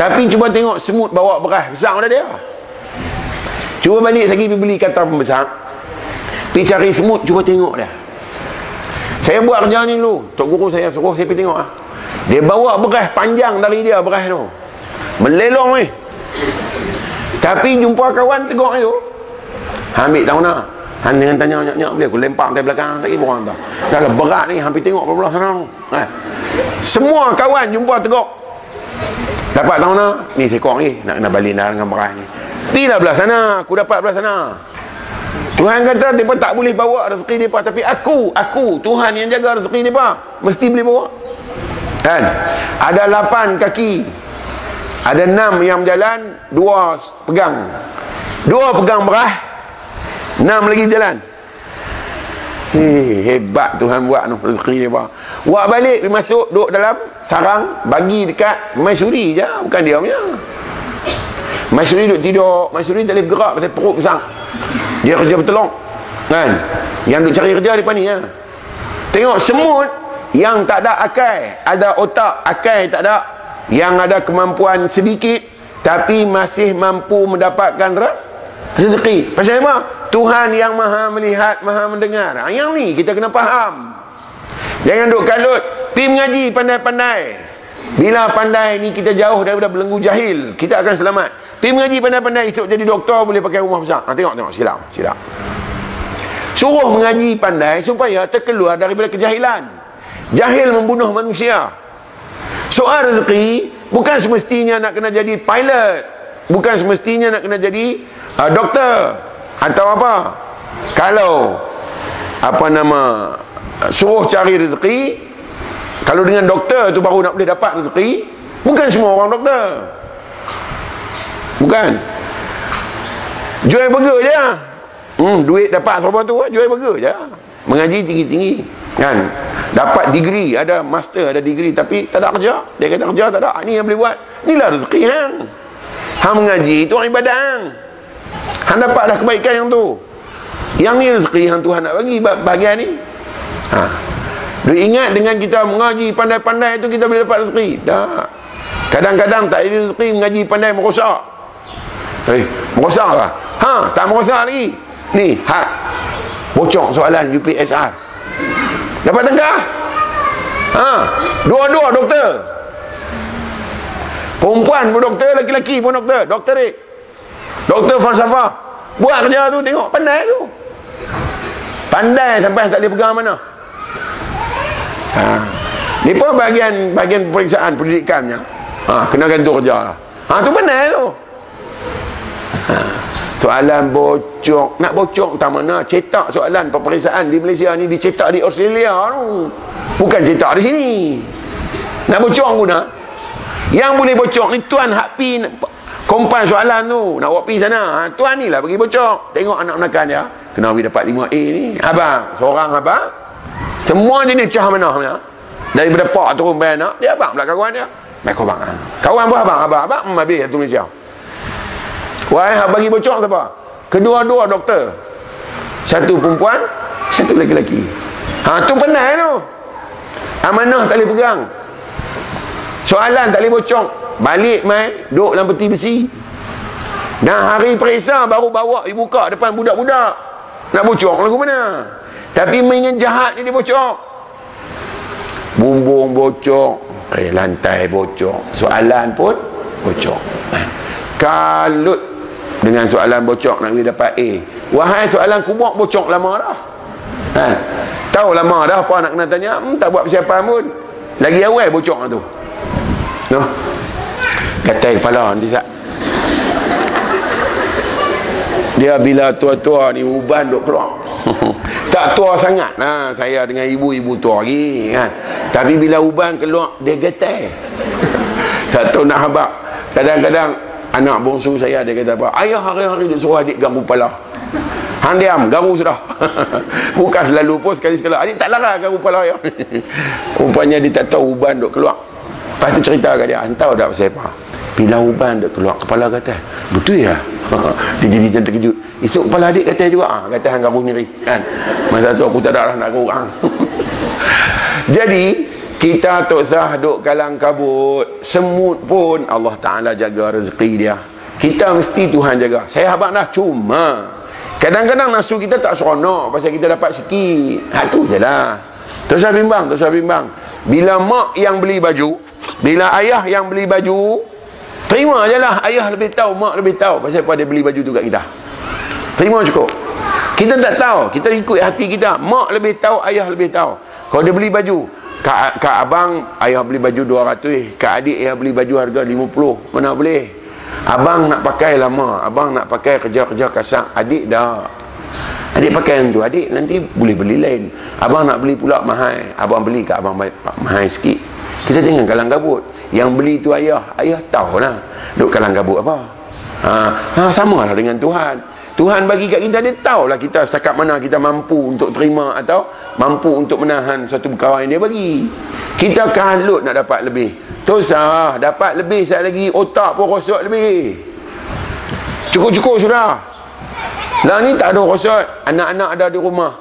Tapi cuba tengok semut bawa beras besar pada dia. Cuba balik lagi pergi beli kata pembesar. Pergi cari semut, cuba tengok dia. Saya buat kerja ni dulu. Tok guru saya suruh saya pergi tengok ah. Dia bawa beras panjang dari dia beras tu. Melelong ni. Tapi jumpa kawan tegak tu. Ambil tahu nak. Han dengan tanya nyak-nyak boleh aku lempar ke belakang tak orang tak. Dah berat ni hampir tengok belah sana tu. Ha. Semua kawan jumpa tegak. Dapat tahu nak? Ni seekor ni nak kena balik dengan beras ni. Pergilah belah sana, aku dapat belah sana. Tuhan kata mereka tak boleh bawa rezeki mereka tapi aku, aku, Tuhan yang jaga rezeki mereka mesti boleh bawa. Kan? Ada lapan kaki. Ada enam yang berjalan, dua pegang. Dua pegang beras, enam lagi berjalan. Hei, hebat Tuhan buat tu rezeki dia Buat balik dia masuk duduk dalam sarang bagi dekat Maisuri je bukan dia punya. Maisuri duduk tidur, Maisuri tak boleh bergerak pasal perut besar. Dia kerja bertolong. Kan? Yang duk cari kerja depan ni ya. Tengok semut yang tak ada akal, ada otak, akal tak ada, yang ada kemampuan sedikit tapi masih mampu mendapatkan rezeki. Pasal apa? Tuhan yang maha melihat, maha mendengar. Ha, yang ni kita kena faham. Jangan duk kalut. Pergi mengaji pandai-pandai. Bila pandai ni kita jauh daripada belenggu jahil. Kita akan selamat. Pergi mengaji pandai-pandai. Esok jadi doktor boleh pakai rumah besar. Ha, tengok, tengok. Silap. Silap. Suruh mengaji pandai supaya terkeluar daripada kejahilan. Jahil membunuh manusia. Soal rezeki bukan semestinya nak kena jadi pilot. Bukan semestinya nak kena jadi uh, doktor atau apa? Kalau apa nama suruh cari rezeki kalau dengan doktor tu baru nak boleh dapat rezeki bukan semua orang doktor. Bukan. Jual burger je hmm, duit dapat semua tu jual burger je mengaji tinggi-tinggi kan? Dapat degree ada master ada degree tapi tak ada kerja. Dia kata kerja tak ada ni yang boleh buat. Inilah rezeki hang. Hang mengaji tu ibadah hang Han dapat dah kebaikan yang tu. Yang ni rezeki yang Tuhan nak bagi bahagian ni. Ha. Dia ingat dengan kita mengaji pandai-pandai tu kita boleh dapat rezeki. Tak. Kadang-kadang tak ada rezeki mengaji pandai merosak. Eh, merosak lah. Ha, tak merosak lagi. Ni, ha. Bocok soalan UPSR. Dapat tengah? Ha, dua-dua doktor. Perempuan pun doktor, lelaki-lelaki pun doktor. Doktor. Doktor falsafah Buat kerja tu tengok Pandai tu. Pandai sampai tak boleh pegang mana. Ha. Ni pun bahagian Bahagian periksaan pendidikannya ha, Kena gantung kerja. Ha tu pandai tu. Ha. Soalan bocok. Nak bocok tak mana? Cetak soalan peperiksaan di Malaysia ni Dicetak di Australia tu. Bukan cetak di sini. Nak bocok guna Yang boleh bocok ni Tuan Hak Pi Kompan soalan tu. Nak buat pergi sana. Ha, Tuan ni lah pergi bocok Tengok anak menakan dia. Kenapa dia dapat 5A ni. Abang Seorang abang. Semua jenis cah mana punya Daripada pak turun bayar anak Dia abang pula kawan dia. Baik kau bang ha. Kawan pun abang Abang. Abang hmm, Habis satu Malaysia. Wahai bagi bocok siapa? Kedua-dua doktor. Satu perempuan Satu lelaki-lelaki. Ha tu pandai tu. Amanah tak boleh pegang Soalan tak boleh bocok Balik mai Duduk dalam peti besi. Dah hari periksa Baru bawa Ibu buka depan budak-budak. Nak bocok lagu mana? Tapi main jahat ni dia bocok Bumbung bocok eh, Lantai bocok Soalan pun Bocok eh. Kalut Dengan soalan bocok Nak dapat A. Wahai soalan kubur bocok lama dah. Eh. Tahu lama dah Apa nak kena tanya? Hmm, Tak buat persiapan pun. Lagi awal bocok tu No Katai kepala nanti sat Dia bila tua-tua ni uban duk keluar. Tak tua sangat. Nah, Saya dengan ibu-ibu tua lagi kan. Tapi bila uban keluar Dia getai Tak tahu nak habak. Kadang-kadang Anak bongsu saya dia kata apa? Ayah hari-hari duk suruh adik ganggu kepala. Hang diam, garu sudah. Bukan selalu pun sekali-sekala. Adik tak larang garu kepala ayah. Rupanya dia tak tahu uban duk keluar. Lepas tu cerita kat dia, tahu tak pasal apa? Bila uban dia keluar kepala kata, betul ya? dia jadi macam terkejut. Esok kepala adik kata juga, ah, kata hang garuh nyeri. Kan? Masa tu aku tak ada lah nak kurang. jadi, kita tak sah duk kalang kabut semut pun Allah Ta'ala jaga rezeki dia kita mesti Tuhan jaga saya habang dah cuma kadang-kadang nafsu kita tak seronok pasal kita dapat sikit hak tu je lah tak usah bimbang tak usah bimbang bila mak yang beli baju bila ayah yang beli baju terima je lah. Ayah lebih tahu mak lebih tahu pasal apa dia beli baju tu kat kita. Terima cukup. Kita tak tahu. Kita ikut hati kita. Mak lebih tahu ayah lebih tahu. Kalau dia beli baju kak, kak abang ayah beli baju 200 kak adik ayah beli baju harga 50 mana boleh? Abang nak pakai lama Abang nak pakai kerja-kerja kasar. Adik dah Adik pakai yang tu. Adik nanti boleh beli lain. Abang nak beli pula mahal. Abang beli kat abang mahal sikit. Kita jangan kalang kabut Yang beli tu ayah. Ayah tahu lah Duk kalang kabut apa? Ha, ha, Sama lah dengan Tuhan. Tuhan bagi kat kita Dia tahulah kita setakat mana kita mampu Untuk terima atau Mampu untuk menahan Satu kawan yang dia bagi. Kita kalut nak dapat lebih. Tosah, dapat lebih. Sekali lagi otak pun rosot lebih. Cukup-cukup sudah. Lah ni tak ada rosot, anak-anak ada di rumah.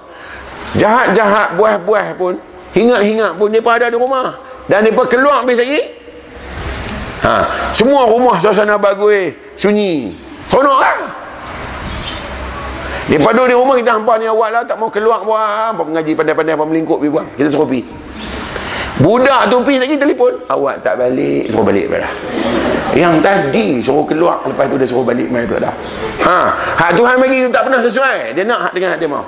Jahat-jahat buah-buah pun, hingat-hingat pun depa ada di rumah. Dan depa keluar habis lagi. Ha, semua rumah suasana bagus, sunyi. Kan? Depa duduk di rumah kita hampa ni awak lah tak mau keluar buat apa mengaji pandai-pandai apa melingkup pergi. Kita suruh pergi. Budak tu pergi lagi telefon. Awak tak balik, suruh balik dah. Yang tadi suruh keluar, lepas tu dia suruh balik mai pula dah. Ha, hak Tuhan bagi tu tak pernah sesuai. Dia nak hak dengan hak dia mau.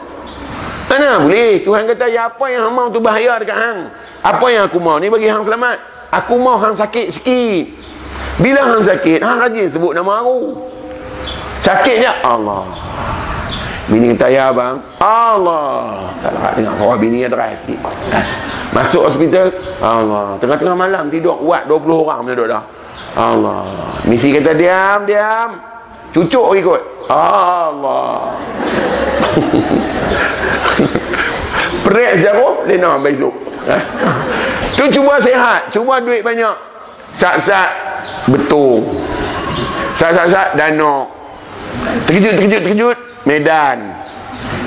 Mana boleh? Tuhan kata, ya apa yang hang mau tu bahaya dekat hang. Apa yang aku mau ni bagi hang selamat. Aku mau hang sakit sikit. Bila hang sakit, hang rajin sebut nama aku. Sakitnya Allah. Bini kata ya bang Allah. Tak nak tengok Suara bini yang deras sikit. Masuk hospital Allah. Tengah-tengah malam tidur Kuat 20 orang duduk dah. Allah. Misi kata diam diam. Cucuk ikut. Allah. Perik jarum Lena besok Tu cuba sehat Cuba duit banyak. Sat-sat Betul. Sat-sat-sat Danok Terkejut, terkejut, terkejut Medan.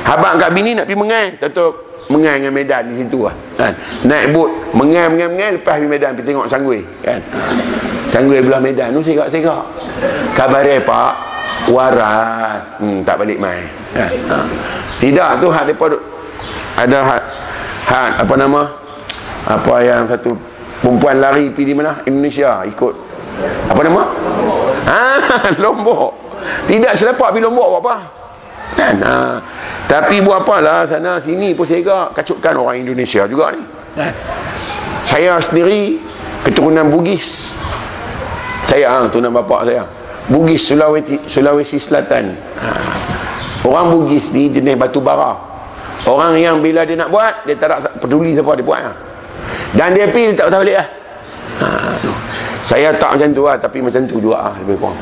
Habang kat bini nak pergi mengai. Tentu mengai dengan Medan di situ lah kan? Naik bot Mengai, mengai, mengai Lepas pergi Medan Pergi tengok Sanggui kan? Sanggui belah Medan Tu segak, segak Kabarnya pak Waras. Hmm, Tak balik mai kan? ha. Tidak tu had mereka Ada had, had Apa nama? Apa yang satu Perempuan lari pergi di mana? Indonesia Ikut. Apa nama? Ah, Lombok. Tidak selepak pergi Lombok apa kan? Ha. tapi buat apalah sana sini pun segak kacukkan orang Indonesia juga ni. Kan? Saya sendiri keturunan Bugis. Saya ha, turunan bapak saya. Bugis Sulawesi Sulawesi Selatan. Ha. orang Bugis ni jenis batu bara. Orang yang bila dia nak buat dia tak peduli siapa dia buat ha. dan dia pergi dia tak tahu balik lah ha. saya tak macam tu lah tapi macam tu juga lah lebih kurang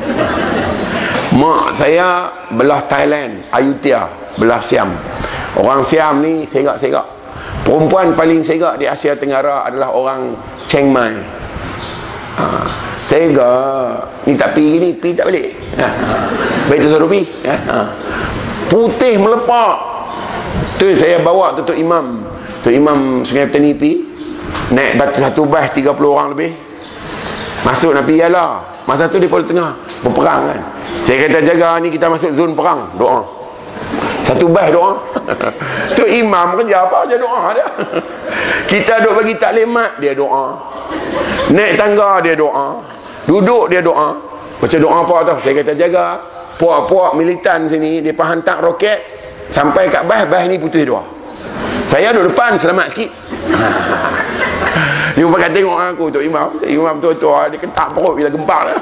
Mak saya belah Thailand, Ayutthaya, belah Siam. Orang Siam ni segak-segak. Perempuan paling segak di Asia Tenggara adalah orang Chiang Mai. Ha, segak. Ni tak pergi ni, pergi tak balik. Ha. Baik tu suruh pergi. Ha, ha. Putih melepak. Tu saya bawa tu Imam. Tu Imam Sungai Petani pergi. Naik batu satu bas 30 orang lebih. Masuk pergi lah. Masa tu dia tengah berperang kan. Saya kata jaga ni kita masuk zon perang. Doa. Satu bah doa. tu imam kerja apa aja doa dia. kita duk bagi taklimat dia doa. Naik tangga dia doa. Duduk dia doa. Macam doa apa tu? Saya kata jaga. Puak-puak militan sini dia hantar roket sampai kat bah bah ni putus doa. Saya duduk depan selamat sikit. Dia pun pakai tengok aku tu imam. Imam tu tu dia ketak perut bila gempak lah.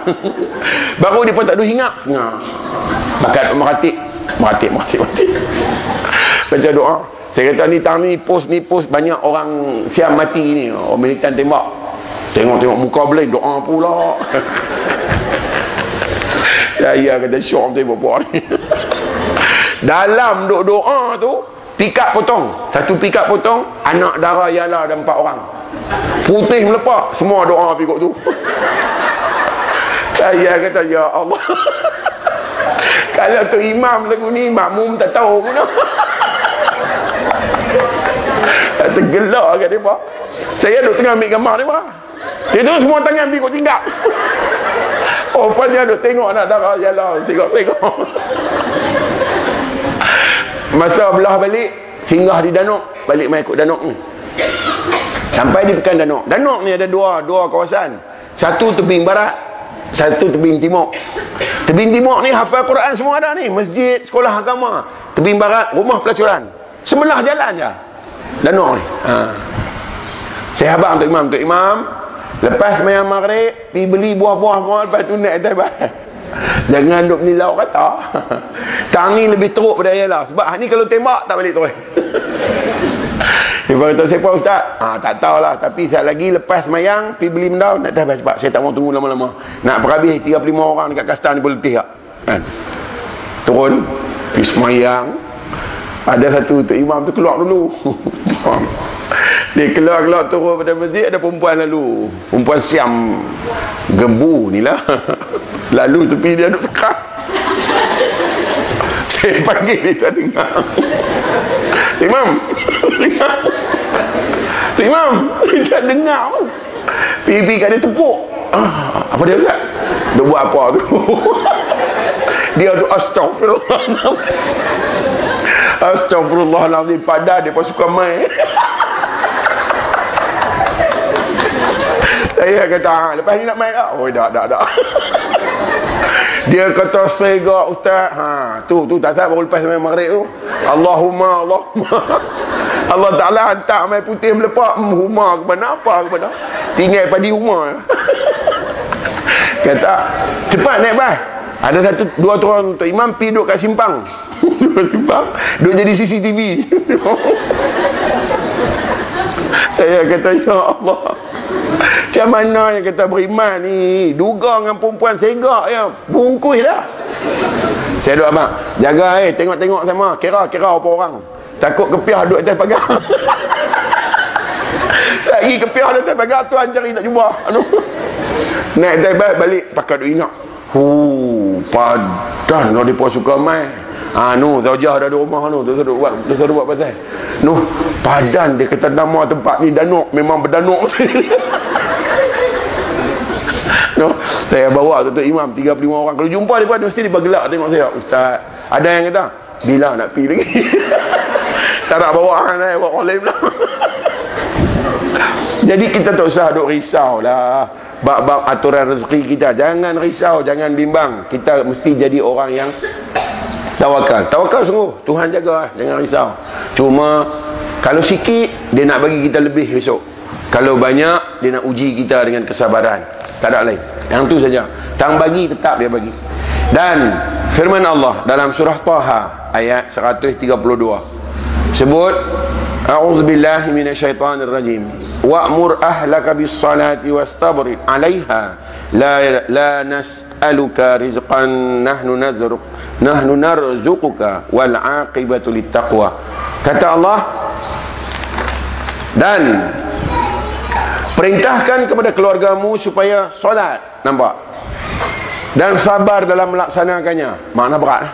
Baru dia pun tak ada hingat. Sengah. Bakat meratik. Meratik, meratik, meratik. Baca doa. Saya kata ni tang ni post ni post banyak orang siam mati ni. Orang militan tembak. Tengok-tengok muka boleh doa pula. Saya kata syok tengok buat ni. Dalam doa tu, pikap potong. Satu pikap potong, anak darah ialah ada empat orang. Putih melepak. Semua doa pergi tu. Saya kata ya Allah. Kalau tu imam lagu ni makmum tak tahu pun. Tergelak kat dia saya duduk tengah ambil gambar dia dia tu semua tangan kot tinggal oh rupanya duduk tengok anak darah jalan segok-segok masa belah balik singgah di Danuk balik main ikut Danuk ni sampai di pekan Danuk Danuk ni ada dua dua kawasan. Satu tebing barat satu tebing timur. Tebing timur ni hafal Quran semua ada ni. Masjid sekolah agama. Tebing barat rumah pelacuran. Sebelah jalan je. Danuk ni. Ha. saya habang untuk imam untuk imam. Lepas mayang maghrib pergi beli buah-buah lepas tu naik atas Jangan duk nilau kata. Tang ni lebih teruk pada ialah. Sebab ni kalau tembak tak balik terus. Dia kata siapa ustaz? Ah tak tahulah tapi saya lagi lepas mayang pi beli benda nak tahu sebab saya tak mau tunggu lama-lama. Nak berhabis 35 orang dekat kastan ni boleh tak? Kan? Turun pi semayang. Ada satu tu imam tu keluar dulu. Dia keluar-keluar turun pada masjid ada perempuan lalu. Perempuan siam gebu ni lah. Lalu tepi dia duduk sekat. Saya panggil dia tak dengar. Imam. Dengar. Imam. Dia tak dengar. Pipi kat dia tepuk. Ah, apa dia kata? Dia buat apa tu? dia tu astagfirullah. Astagfirullahaladzim. Padahal dia pun suka main. Saya kata, ah, lepas ni nak main tak? Oh, tak, tak, tak. Dia kata sega ustaz. Ha, tu tu tak sabar baru lepas main maghrib tu. Allahumma Allahumma. Allah Taala hantar mai putih melepak huma ke mana apa ke mana. Tinggal pada rumah. Kata, cepat naik bah. Ada satu dua orang untuk imam pi duduk kat simpang. duduk simpang, duduk jadi CCTV. Saya kata ya Allah. Macam mana yang kata beriman ni? Duga dengan perempuan segak ya. Bungkus dah. Saya duduk abang Jaga eh. Tengok-tengok sama. Kira-kira apa orang. Takut kepiah duduk atas pagar. Saya pergi kepiah duduk atas pagar Tuan cari tak jumpa Aduh. Naik atas balik, Pakai duduk ingat Hu, padan. Kalau dia suka main. Ah nu, zaujah ada di rumah tu suruh buat, tu suruh buat pasal. Nu, padan dia kata nama tempat ni Danuk, memang berdanuk. no, saya bawa tu imam 35 orang. Kalau jumpa dia pun mesti dia bergelak tengok saya. Ustaz, ada yang kata, bila nak pergi lagi? tak nak bawa orang lain, bawa orang lain. Jadi kita tak usah duk risau lah Bab-bab aturan rezeki kita Jangan risau, jangan bimbang Kita mesti jadi orang yang Tawakal. Tawakal sungguh. Tuhan jaga jangan risau. Cuma Kalau sikit Dia nak bagi kita lebih besok. Kalau banyak Dia nak uji kita dengan kesabaran. Tak ada lain. Yang tu saja. Tang bagi tetap dia bagi. Dan Firman Allah Dalam surah Taha Ayat 132 Sebut A'udzu billahi minasyaitonir rajim. Wa'mur ahlaka bis salati wastabrid 'alaiha. La la nas'aluka rizqan nahnu nazruq nahnu narzuquka wal 'aqibatu littaqwa. Kata Allah dan perintahkan kepada keluargamu supaya solat. Nampak? Dan sabar dalam melaksanakannya. Makna berat.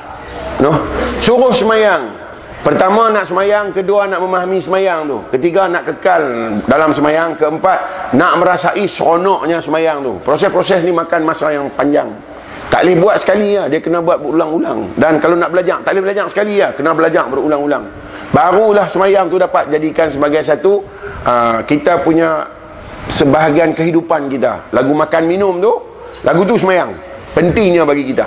No? Suruh semayang Pertama nak semayang, kedua nak memahami semayang tu. Ketiga nak kekal dalam semayang, keempat nak merasai seronoknya semayang tu. Proses-proses ni makan masa yang panjang. Tak boleh buat sekali ya, dia kena buat berulang-ulang. Dan kalau nak belajar, tak boleh belajar sekali ya, kena belajar berulang-ulang. Barulah semayang tu dapat jadikan sebagai satu uh, kita punya sebahagian kehidupan kita. Lagu makan minum tu, lagu tu semayang. Pentingnya bagi kita.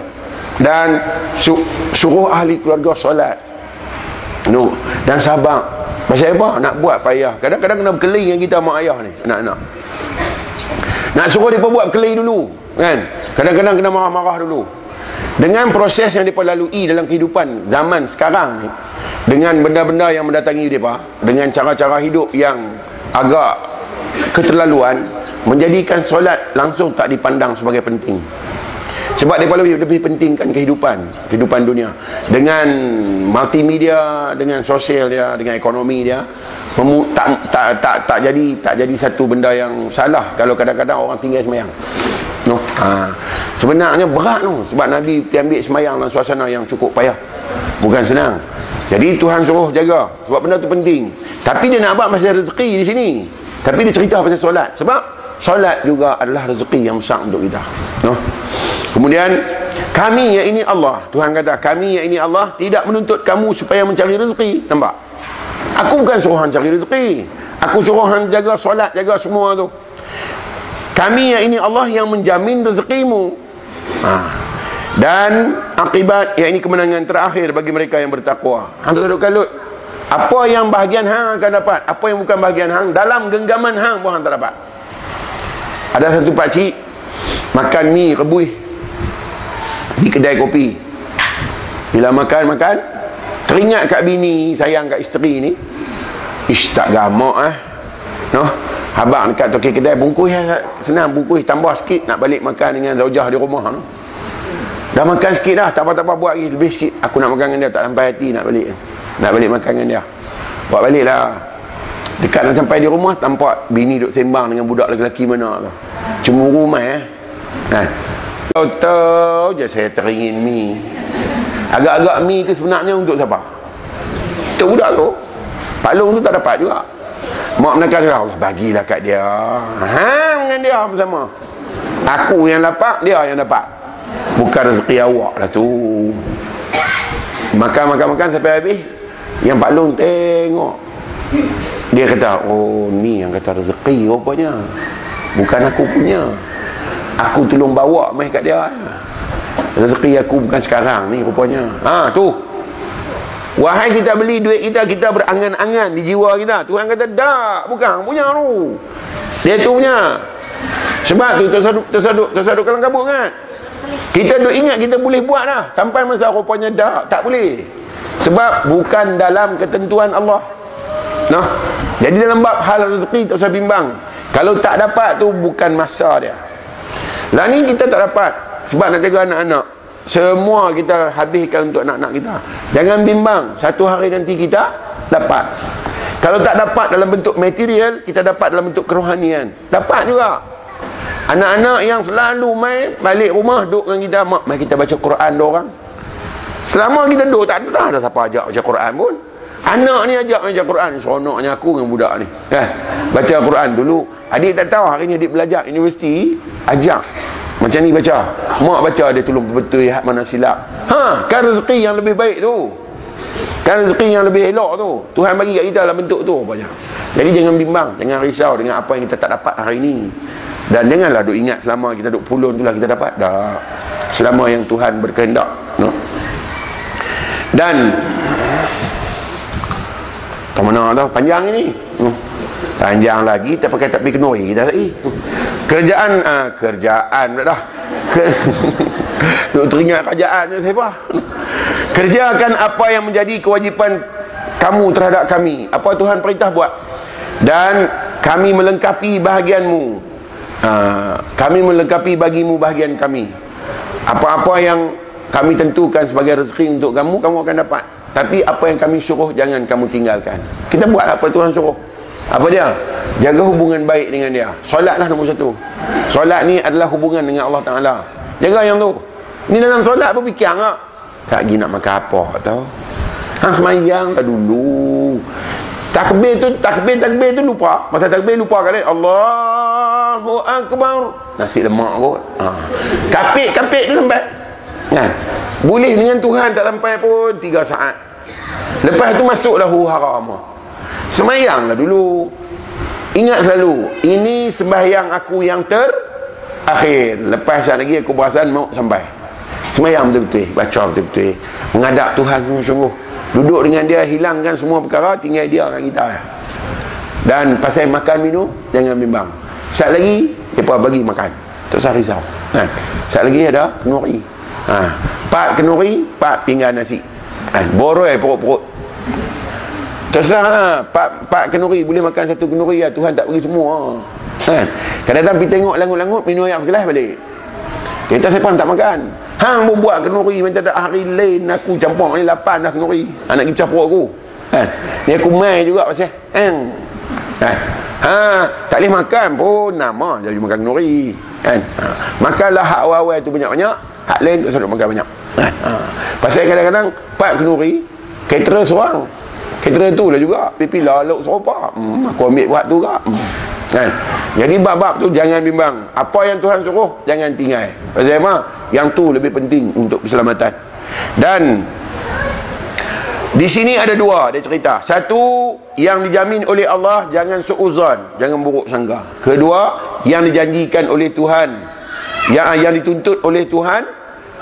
Dan su suruh ahli keluarga solat No. Dan sabar. Pasal apa? Nak buat payah. Kadang-kadang kena berkeli dengan kita mak ayah ni. Anak-anak. Nak suruh dia buat berkeli dulu. Kan? Kadang-kadang kena marah-marah dulu. Dengan proses yang mereka lalui dalam kehidupan zaman sekarang ni. Dengan benda-benda yang mendatangi mereka. Dengan cara-cara hidup yang agak keterlaluan. Menjadikan solat langsung tak dipandang sebagai penting. Sebab dia lebih, lebih pentingkan kehidupan Kehidupan dunia. Dengan multimedia Dengan sosial dia Dengan ekonomi dia memu, tak, tak, tak, tak, jadi tak jadi satu benda yang salah Kalau kadang-kadang orang tinggal semayang. No? ha. Sebenarnya berat no? Sebab Nabi ambil semayang dalam suasana yang cukup payah. Bukan senang. Jadi Tuhan suruh jaga. Sebab benda tu penting. Tapi dia nak buat pasal rezeki di sini. Tapi dia cerita pasal solat. Sebab solat juga adalah rezeki yang besar untuk kita. No? Kemudian kami yang ini Allah. Tuhan kata kami yang ini Allah tidak menuntut kamu supaya mencari rezeki. Nampak? Aku bukan suruh hang cari rezeki. Aku suruh hang jaga solat jaga semua tu. Kami yang ini Allah yang menjamin rezekimu. Ha. Dan akibat yang ini kemenangan terakhir bagi mereka yang bertakwa. Hang duduk kalut. Apa yang bahagian hang akan dapat, apa yang bukan bahagian hang? Dalam genggaman hang pun hang tak dapat. Ada satu pak cik makan mi rebus di kedai kopi. Bila makan makan teringat kat bini sayang kat isteri ni. Ish tak gamak ah. Eh. Noh, habaq dekat toki kedai bungkus senang bungkus tambah sikit nak balik makan dengan zaujah di rumah noh. Dah makan sikit dah, tak apa-apa buat lagi, lebih sikit. Aku nak makan dengan dia, tak sampai hati nak balik. Nak balik makan dengan dia. Buat balik lah. Dekat nak sampai di rumah, tampak bini duduk sembang dengan budak lelaki mana tu. Cemburu mai eh. Kan? Tahu-tahu je saya teringin mi. Agak-agak mi tu sebenarnya untuk siapa? Untuk budak tu. Pak Long tu tak dapat juga. Mak menekan dia, Allah bagilah kat dia. Ha, dengan dia bersama. Aku yang dapat, dia yang dapat bukan rezeki awak lah tu makan makan makan sampai habis yang Pak Long tengok dia kata oh ni yang kata rezeki rupanya bukan aku punya aku tolong bawa mai kat dia. Rezeki aku bukan sekarang ni rupanya. Ha tu. Wahai kita beli duit kita kita berangan-angan di jiwa kita. Tuhan kata tak bukan punya tu. Dia tu punya. Sebab tu tersaduk tersaduk tersaduk kalang kabut kan. Kita duk ingat kita boleh buat dah. Sampai masa rupanya dah tak boleh. Sebab bukan dalam ketentuan Allah. Nah. Jadi dalam bab hal rezeki tak usah bimbang. Kalau tak dapat tu bukan masa dia lah ni kita tak dapat. Sebab nak jaga anak-anak. Semua kita habiskan untuk anak-anak kita. Jangan bimbang. Satu hari nanti kita dapat. Kalau tak dapat dalam bentuk material kita dapat dalam bentuk kerohanian. Dapat juga. Anak-anak yang selalu main balik rumah duduk dengan kita, mak, mai kita baca Quran dia orang. Selama kita duduk tak ada dah siapa ajak baca Quran pun. Anak ni ajak baca Quran, seronoknya aku dengan budak ni. Kan? Baca Quran dulu. Adik tak tahu hari ni adik belajar universiti, ajak macam ni baca. Mak baca dia tolong betul ya mana silap. Ha, kan rezeki yang lebih baik tu. Kan rezeki yang lebih elok tu. Tuhan bagi kat kita dalam bentuk tu apa Jadi jangan bimbang, jangan risau dengan apa yang kita tak dapat hari ni. Dan janganlah duk ingat selama kita duk pulun tu lah kita dapat. Dah. Selama yang Tuhan berkehendak. No? Dan tak mana tau panjang ini. Hmm. Panjang lagi tak pakai tak pergi kenoi kita tadi. Kerjaan ah, kerjaan dah. Ke duk teringat kerjaan siapa? Kerjakan apa yang menjadi kewajipan kamu terhadap kami. Apa Tuhan perintah buat? Dan kami melengkapi bahagianmu Ah, kami melengkapi bagimu bahagian kami apa-apa yang kami tentukan sebagai rezeki untuk kamu kamu akan dapat tapi apa yang kami suruh jangan kamu tinggalkan. Kita buat apa Tuhan suruh? Apa dia? Jaga hubungan baik dengan dia. Solatlah nombor satu. Solat ni adalah hubungan dengan Allah Ta'ala. Jaga yang tu. Ni dalam solat apa fikir tak tak pergi nak makan apa tau. Hang semayang dulu. Takbir tu takbir takbir tu lupa. Masa takbir lupa kali Allah Allahu Akbar. Nasi lemak kot. Ha. kapik kapik tu sampai kan? Boleh dengan Tuhan tak sampai pun 3 saat. Lepas tu masuklah hu haram. Semayang lah dulu. Ingat selalu ini sembahyang aku yang ter akhir. Lepas sekejap lagi aku perasan mau sampai. Semayang betul-betul baca betul-betul. Mengadap Tuhan sungguh-sungguh. Duduk dengan dia hilangkan semua perkara tinggal dia dengan kita. Dan pasal makan minum jangan bimbang. Sat lagi depa bagi makan. Tak usah risau. Ha. Sat lagi ada kenuri. Ha. Pak kenuri, pak pinggan nasi. Ha. Boroi perut-perut. Terserah Pak, pak kenuri boleh makan satu kenuri ya. Tuhan tak bagi semua. Ha. Kadang-kadang pergi tengok langut-langut minum air segelas balik. Kita siapa tak makan. Hang pun buat kenuri macam tak hari lain aku campur ni lapan dah kenuri. Anak kita perut aku. Ha. Ni aku mai juga pasal. Hang. Ha. Ha, tak boleh makan pun nama jadi makan nuri. Kan? Ha, makanlah hak awal-awal tu banyak-banyak, hak lain tak selalu makan banyak. Kan? Ha. Pasal kadang-kadang pak kenuri Caterer seorang Caterer tu lah juga Pipi lalu serupa hmm, Aku ambil buat tu juga hmm. kan? Jadi bab-bab tu jangan bimbang Apa yang Tuhan suruh Jangan tinggal Pasal apa? Yang tu lebih penting untuk keselamatan Dan di sini ada dua dia cerita. Satu yang dijamin oleh Allah jangan suuzon, jangan buruk sangka. Kedua yang dijanjikan oleh Tuhan yang yang dituntut oleh Tuhan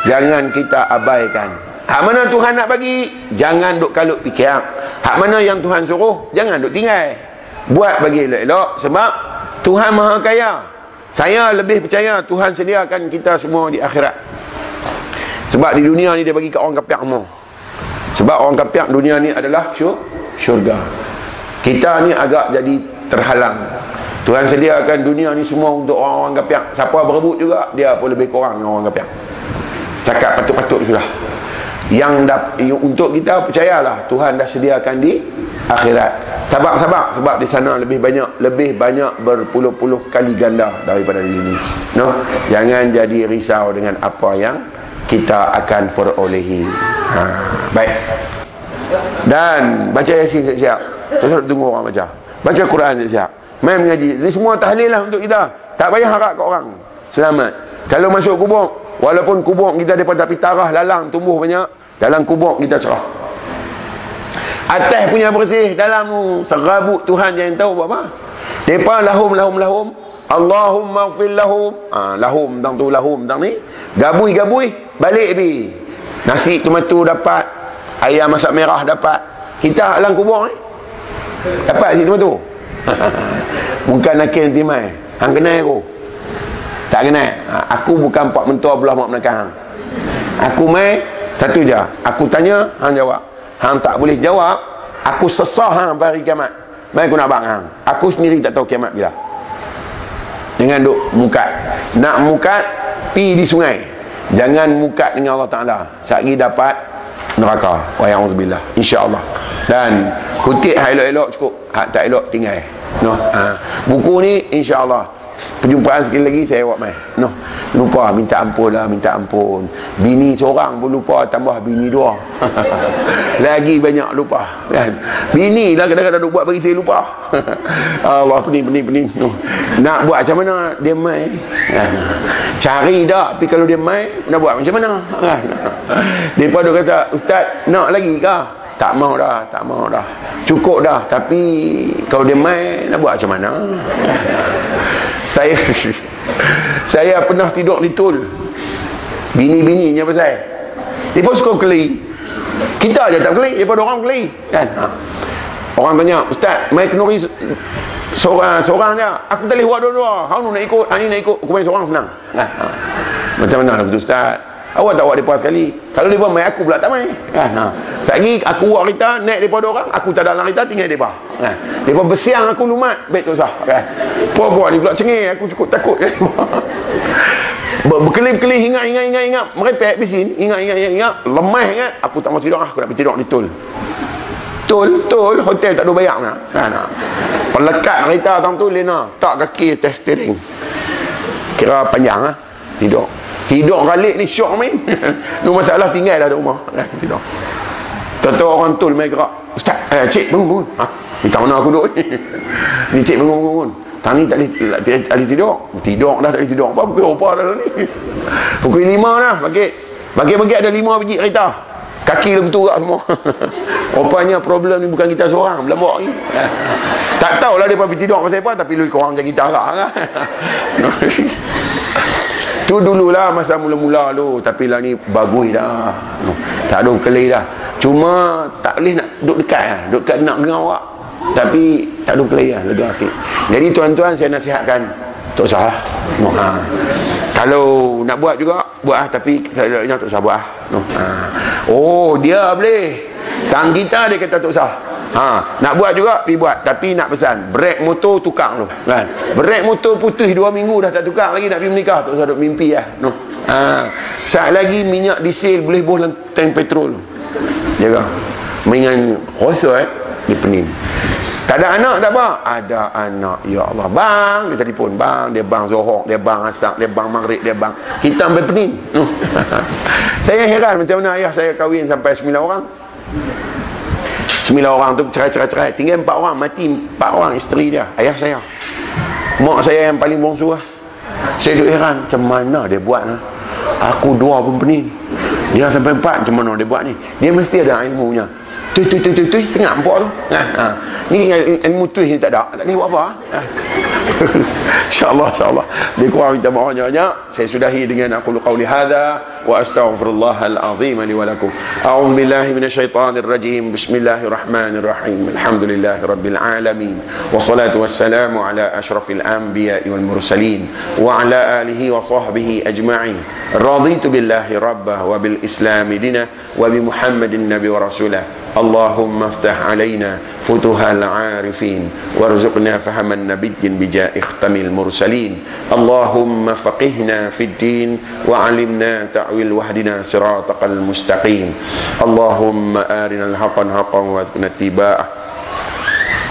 jangan kita abaikan. Hak mana Tuhan nak bagi, jangan duk kalut fikir. Hak mana yang Tuhan suruh, jangan duk tinggal. Buat bagi elok-elok sebab Tuhan Maha Kaya. Saya lebih percaya Tuhan sediakan kita semua di akhirat. Sebab di dunia ni dia bagi kat orang kafir semua. Sebab orang kapiak dunia ni adalah syurga. Kita ni agak jadi terhalang. Tuhan sediakan dunia ni semua untuk orang-orang kapiak. Siapa berebut juga, dia pun lebih kurang dengan orang kapiak. Setakat patut-patut sudah. Yang dah, untuk kita percayalah Tuhan dah sediakan di akhirat. Sabar-sabar sebab di sana lebih banyak lebih banyak berpuluh-puluh kali ganda daripada di sini. No, jangan jadi risau dengan apa yang kita akan perolehi. Ha, baik. Dan baca yasin siap-siap. Terus tunggu orang baca. Baca Quran siap-siap. Main mengaji. Ini semua tahlil lah untuk kita. Tak payah harap ke orang. Selamat. Kalau masuk kubur walaupun kubur kita daripada tapi tarah lalang tumbuh banyak dalam kubur kita cerah. Atas punya bersih dalam serabut Tuhan yang tahu buat apa? Mereka lahum lahum lahum. Allahumma gfir lahum. Ha, lahum tentang tu lahum tentang ni. Gabui-gabui balik bi. Nasi tomato dapat ayam masak merah dapat. Kita alang kubur ni. Dapat nasi tomato. Bukan nakil nanti mai hang kenal aku tak kenal ha, aku bukan pak mentua belah mak menakang aku mai satu je. Aku tanya hang jawab. Hang tak boleh jawab aku sesah hang hari kiamat. Mai aku nak bang hang. Aku sendiri tak tahu kiamat bila. Jangan duk mukat. Nak mukat Pi di sungai. Jangan mukat dengan Allah Ta'ala. Sehari dapat Neraka. Wa'ayahudzubillah InsyaAllah. Dan Kutip hak elok-elok cukup. Hak tak elok tinggal. No? ha. Buku ni InsyaAllah Perjumpaan sekali lagi saya buat mai. Noh, lupa minta ampun lah, minta ampun. Bini seorang pun lupa tambah bini dua. lagi banyak lupa kan. Bini lah kadang-kadang buat bagi saya lupa. Allah pening pening pening. Nak buat macam mana dia mai? Kan. Cari dah, tapi kalau dia mai nak buat macam mana? Kan. Depa dok kata, "Ustaz, nak lagi kah?" tak mau dah tak mau dah cukup dah tapi kalau dia main nak buat macam mana saya saya pernah tidur di tul bini-bininya pasal. Dia pun suka keli. Kita aja tak keli daripada orang keli kan? Orang tanya ustaz main kenuri seorang seorang je aku tak boleh buat dua-dua. Hang nak ikut hang nak ikut. Aku main seorang senang. Kan? Ha. macam mana nak betul ustaz Awak tak buat mereka sekali Kalau mereka main aku pula tak main kan? ha. Lagi aku buat kereta Naik daripada orang Aku tak dalam kereta tinggal mereka kan? Mereka bersiang aku lumat Baik tu sah kan? Buat-buat ni pula cengih Aku cukup takut kan? Berkelip-kelip ingat ingat ingat ingat Merepek bisin Ingat ingat ingat ingat Lemah ingat Aku tak mau tidur Aku nak pergi tidur di tol Tol Tol Hotel tak ada bayar nak kan? Ha. Pelekat kereta tang tu Lena Tak kaki test steering Kira panjang ha? Tidur Hidup galik ni syok main. Lu masalah tinggal dah di rumah. Eh, tidur. Tahu orang tul main gerak. Ustaz, eh, cik bangun, bangun. Ha? Ni tak mana aku duduk ni. ni cik bangun, bangun. Tang ni tak boleh tidur. Tidur dah tak boleh tidur. Apa pukul apa dah ni. Pukul lima dah. Bagi bagi-bagi ada lima biji kereta. Kaki lebih turut semua. Rupanya problem ni bukan kita seorang. Belambak ni. Eh. Tak tahulah dia pergi tidur pasal apa. Tapi lu korang macam kita lah. Tu dululah masa mula-mula tu Tapi lah ni bagus dah. Tak ada kelih dah. Cuma tak boleh nak duduk dekat lah. Duduk dekat nak dengan awak Tapi tak ada kelih lah. Lega sikit. Jadi tuan-tuan saya nasihatkan Tak usah ha. Kalau nak buat juga Buat lah. Tapi tak usah buat lah. Ha. Oh dia boleh. Tang kita dia kata tak usah Ha, nak buat juga pi buat. Tapi nak pesan brek motor tukar tu. Kan? Brek motor putih dua minggu dah tak tukar lagi nak pergi menikah. Tak usah duk mimpi lah no. ha, saat lagi minyak diesel boleh boh dalam tank petrol jaga mainan rosak eh dia pening. Tak ada anak tak apa. Ada anak ya Allah. Bang dia telefon bang. Dia bang zohor dia bang asak dia bang maghrib dia bang. Kita sampai pening saya heran macam mana ayah saya kahwin sampai 9 orang sembilan orang tu cerai cerai cerai tinggal empat orang mati empat orang isteri dia ayah saya. Mak saya yang paling bongsu lah. Saya duduk heran macam mana dia buat lah aku dua pun pening. Dia sampai empat macam mana dia buat ni? Dia mesti ada ilmunya tu tu tu tu tu sengak empuk tu ha, ha. ni ilmu tu ni tak ada tak boleh buat apa. InsyaAllah InsyaAllah Lebih kurang minta maaf banyak-banyak Saya sudahi dengan aku qawli hadha Wa astaghfirullah al-azim li walakum A'udhu billahi minasyaitanir rajim Bismillahirrahmanirrahim Alhamdulillahi rabbil alamin Wassalatu wassalamu ala ashrafil anbiya wal mursalin Wa ala alihi wa sahbihi ajma'in Raditu billahi rabbah wa bil islami dina Wa bi muhammadin nabi wa rasulah اللهم افتح علينا فتوح العارفين وارزقنا فهم النبي بجاء اختم المرسلين. اللهم فقهنا في الدين وعلمنا تأويل وحدنا صراطك المستقيم. اللهم آرنا الحق حقا وارزقنا اتباعه.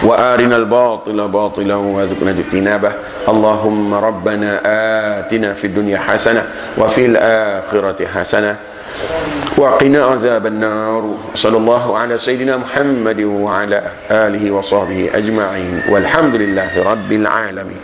وآرنا الباطل باطلا وارزقنا اجتنابه. اللهم ربنا آتنا في الدنيا حسنة وفي الآخرة حسنة وقنا عذاب النار. صلى الله على سيدنا محمد وعلى آله وصحبه أجمعين. والحمد لله رب العالمين.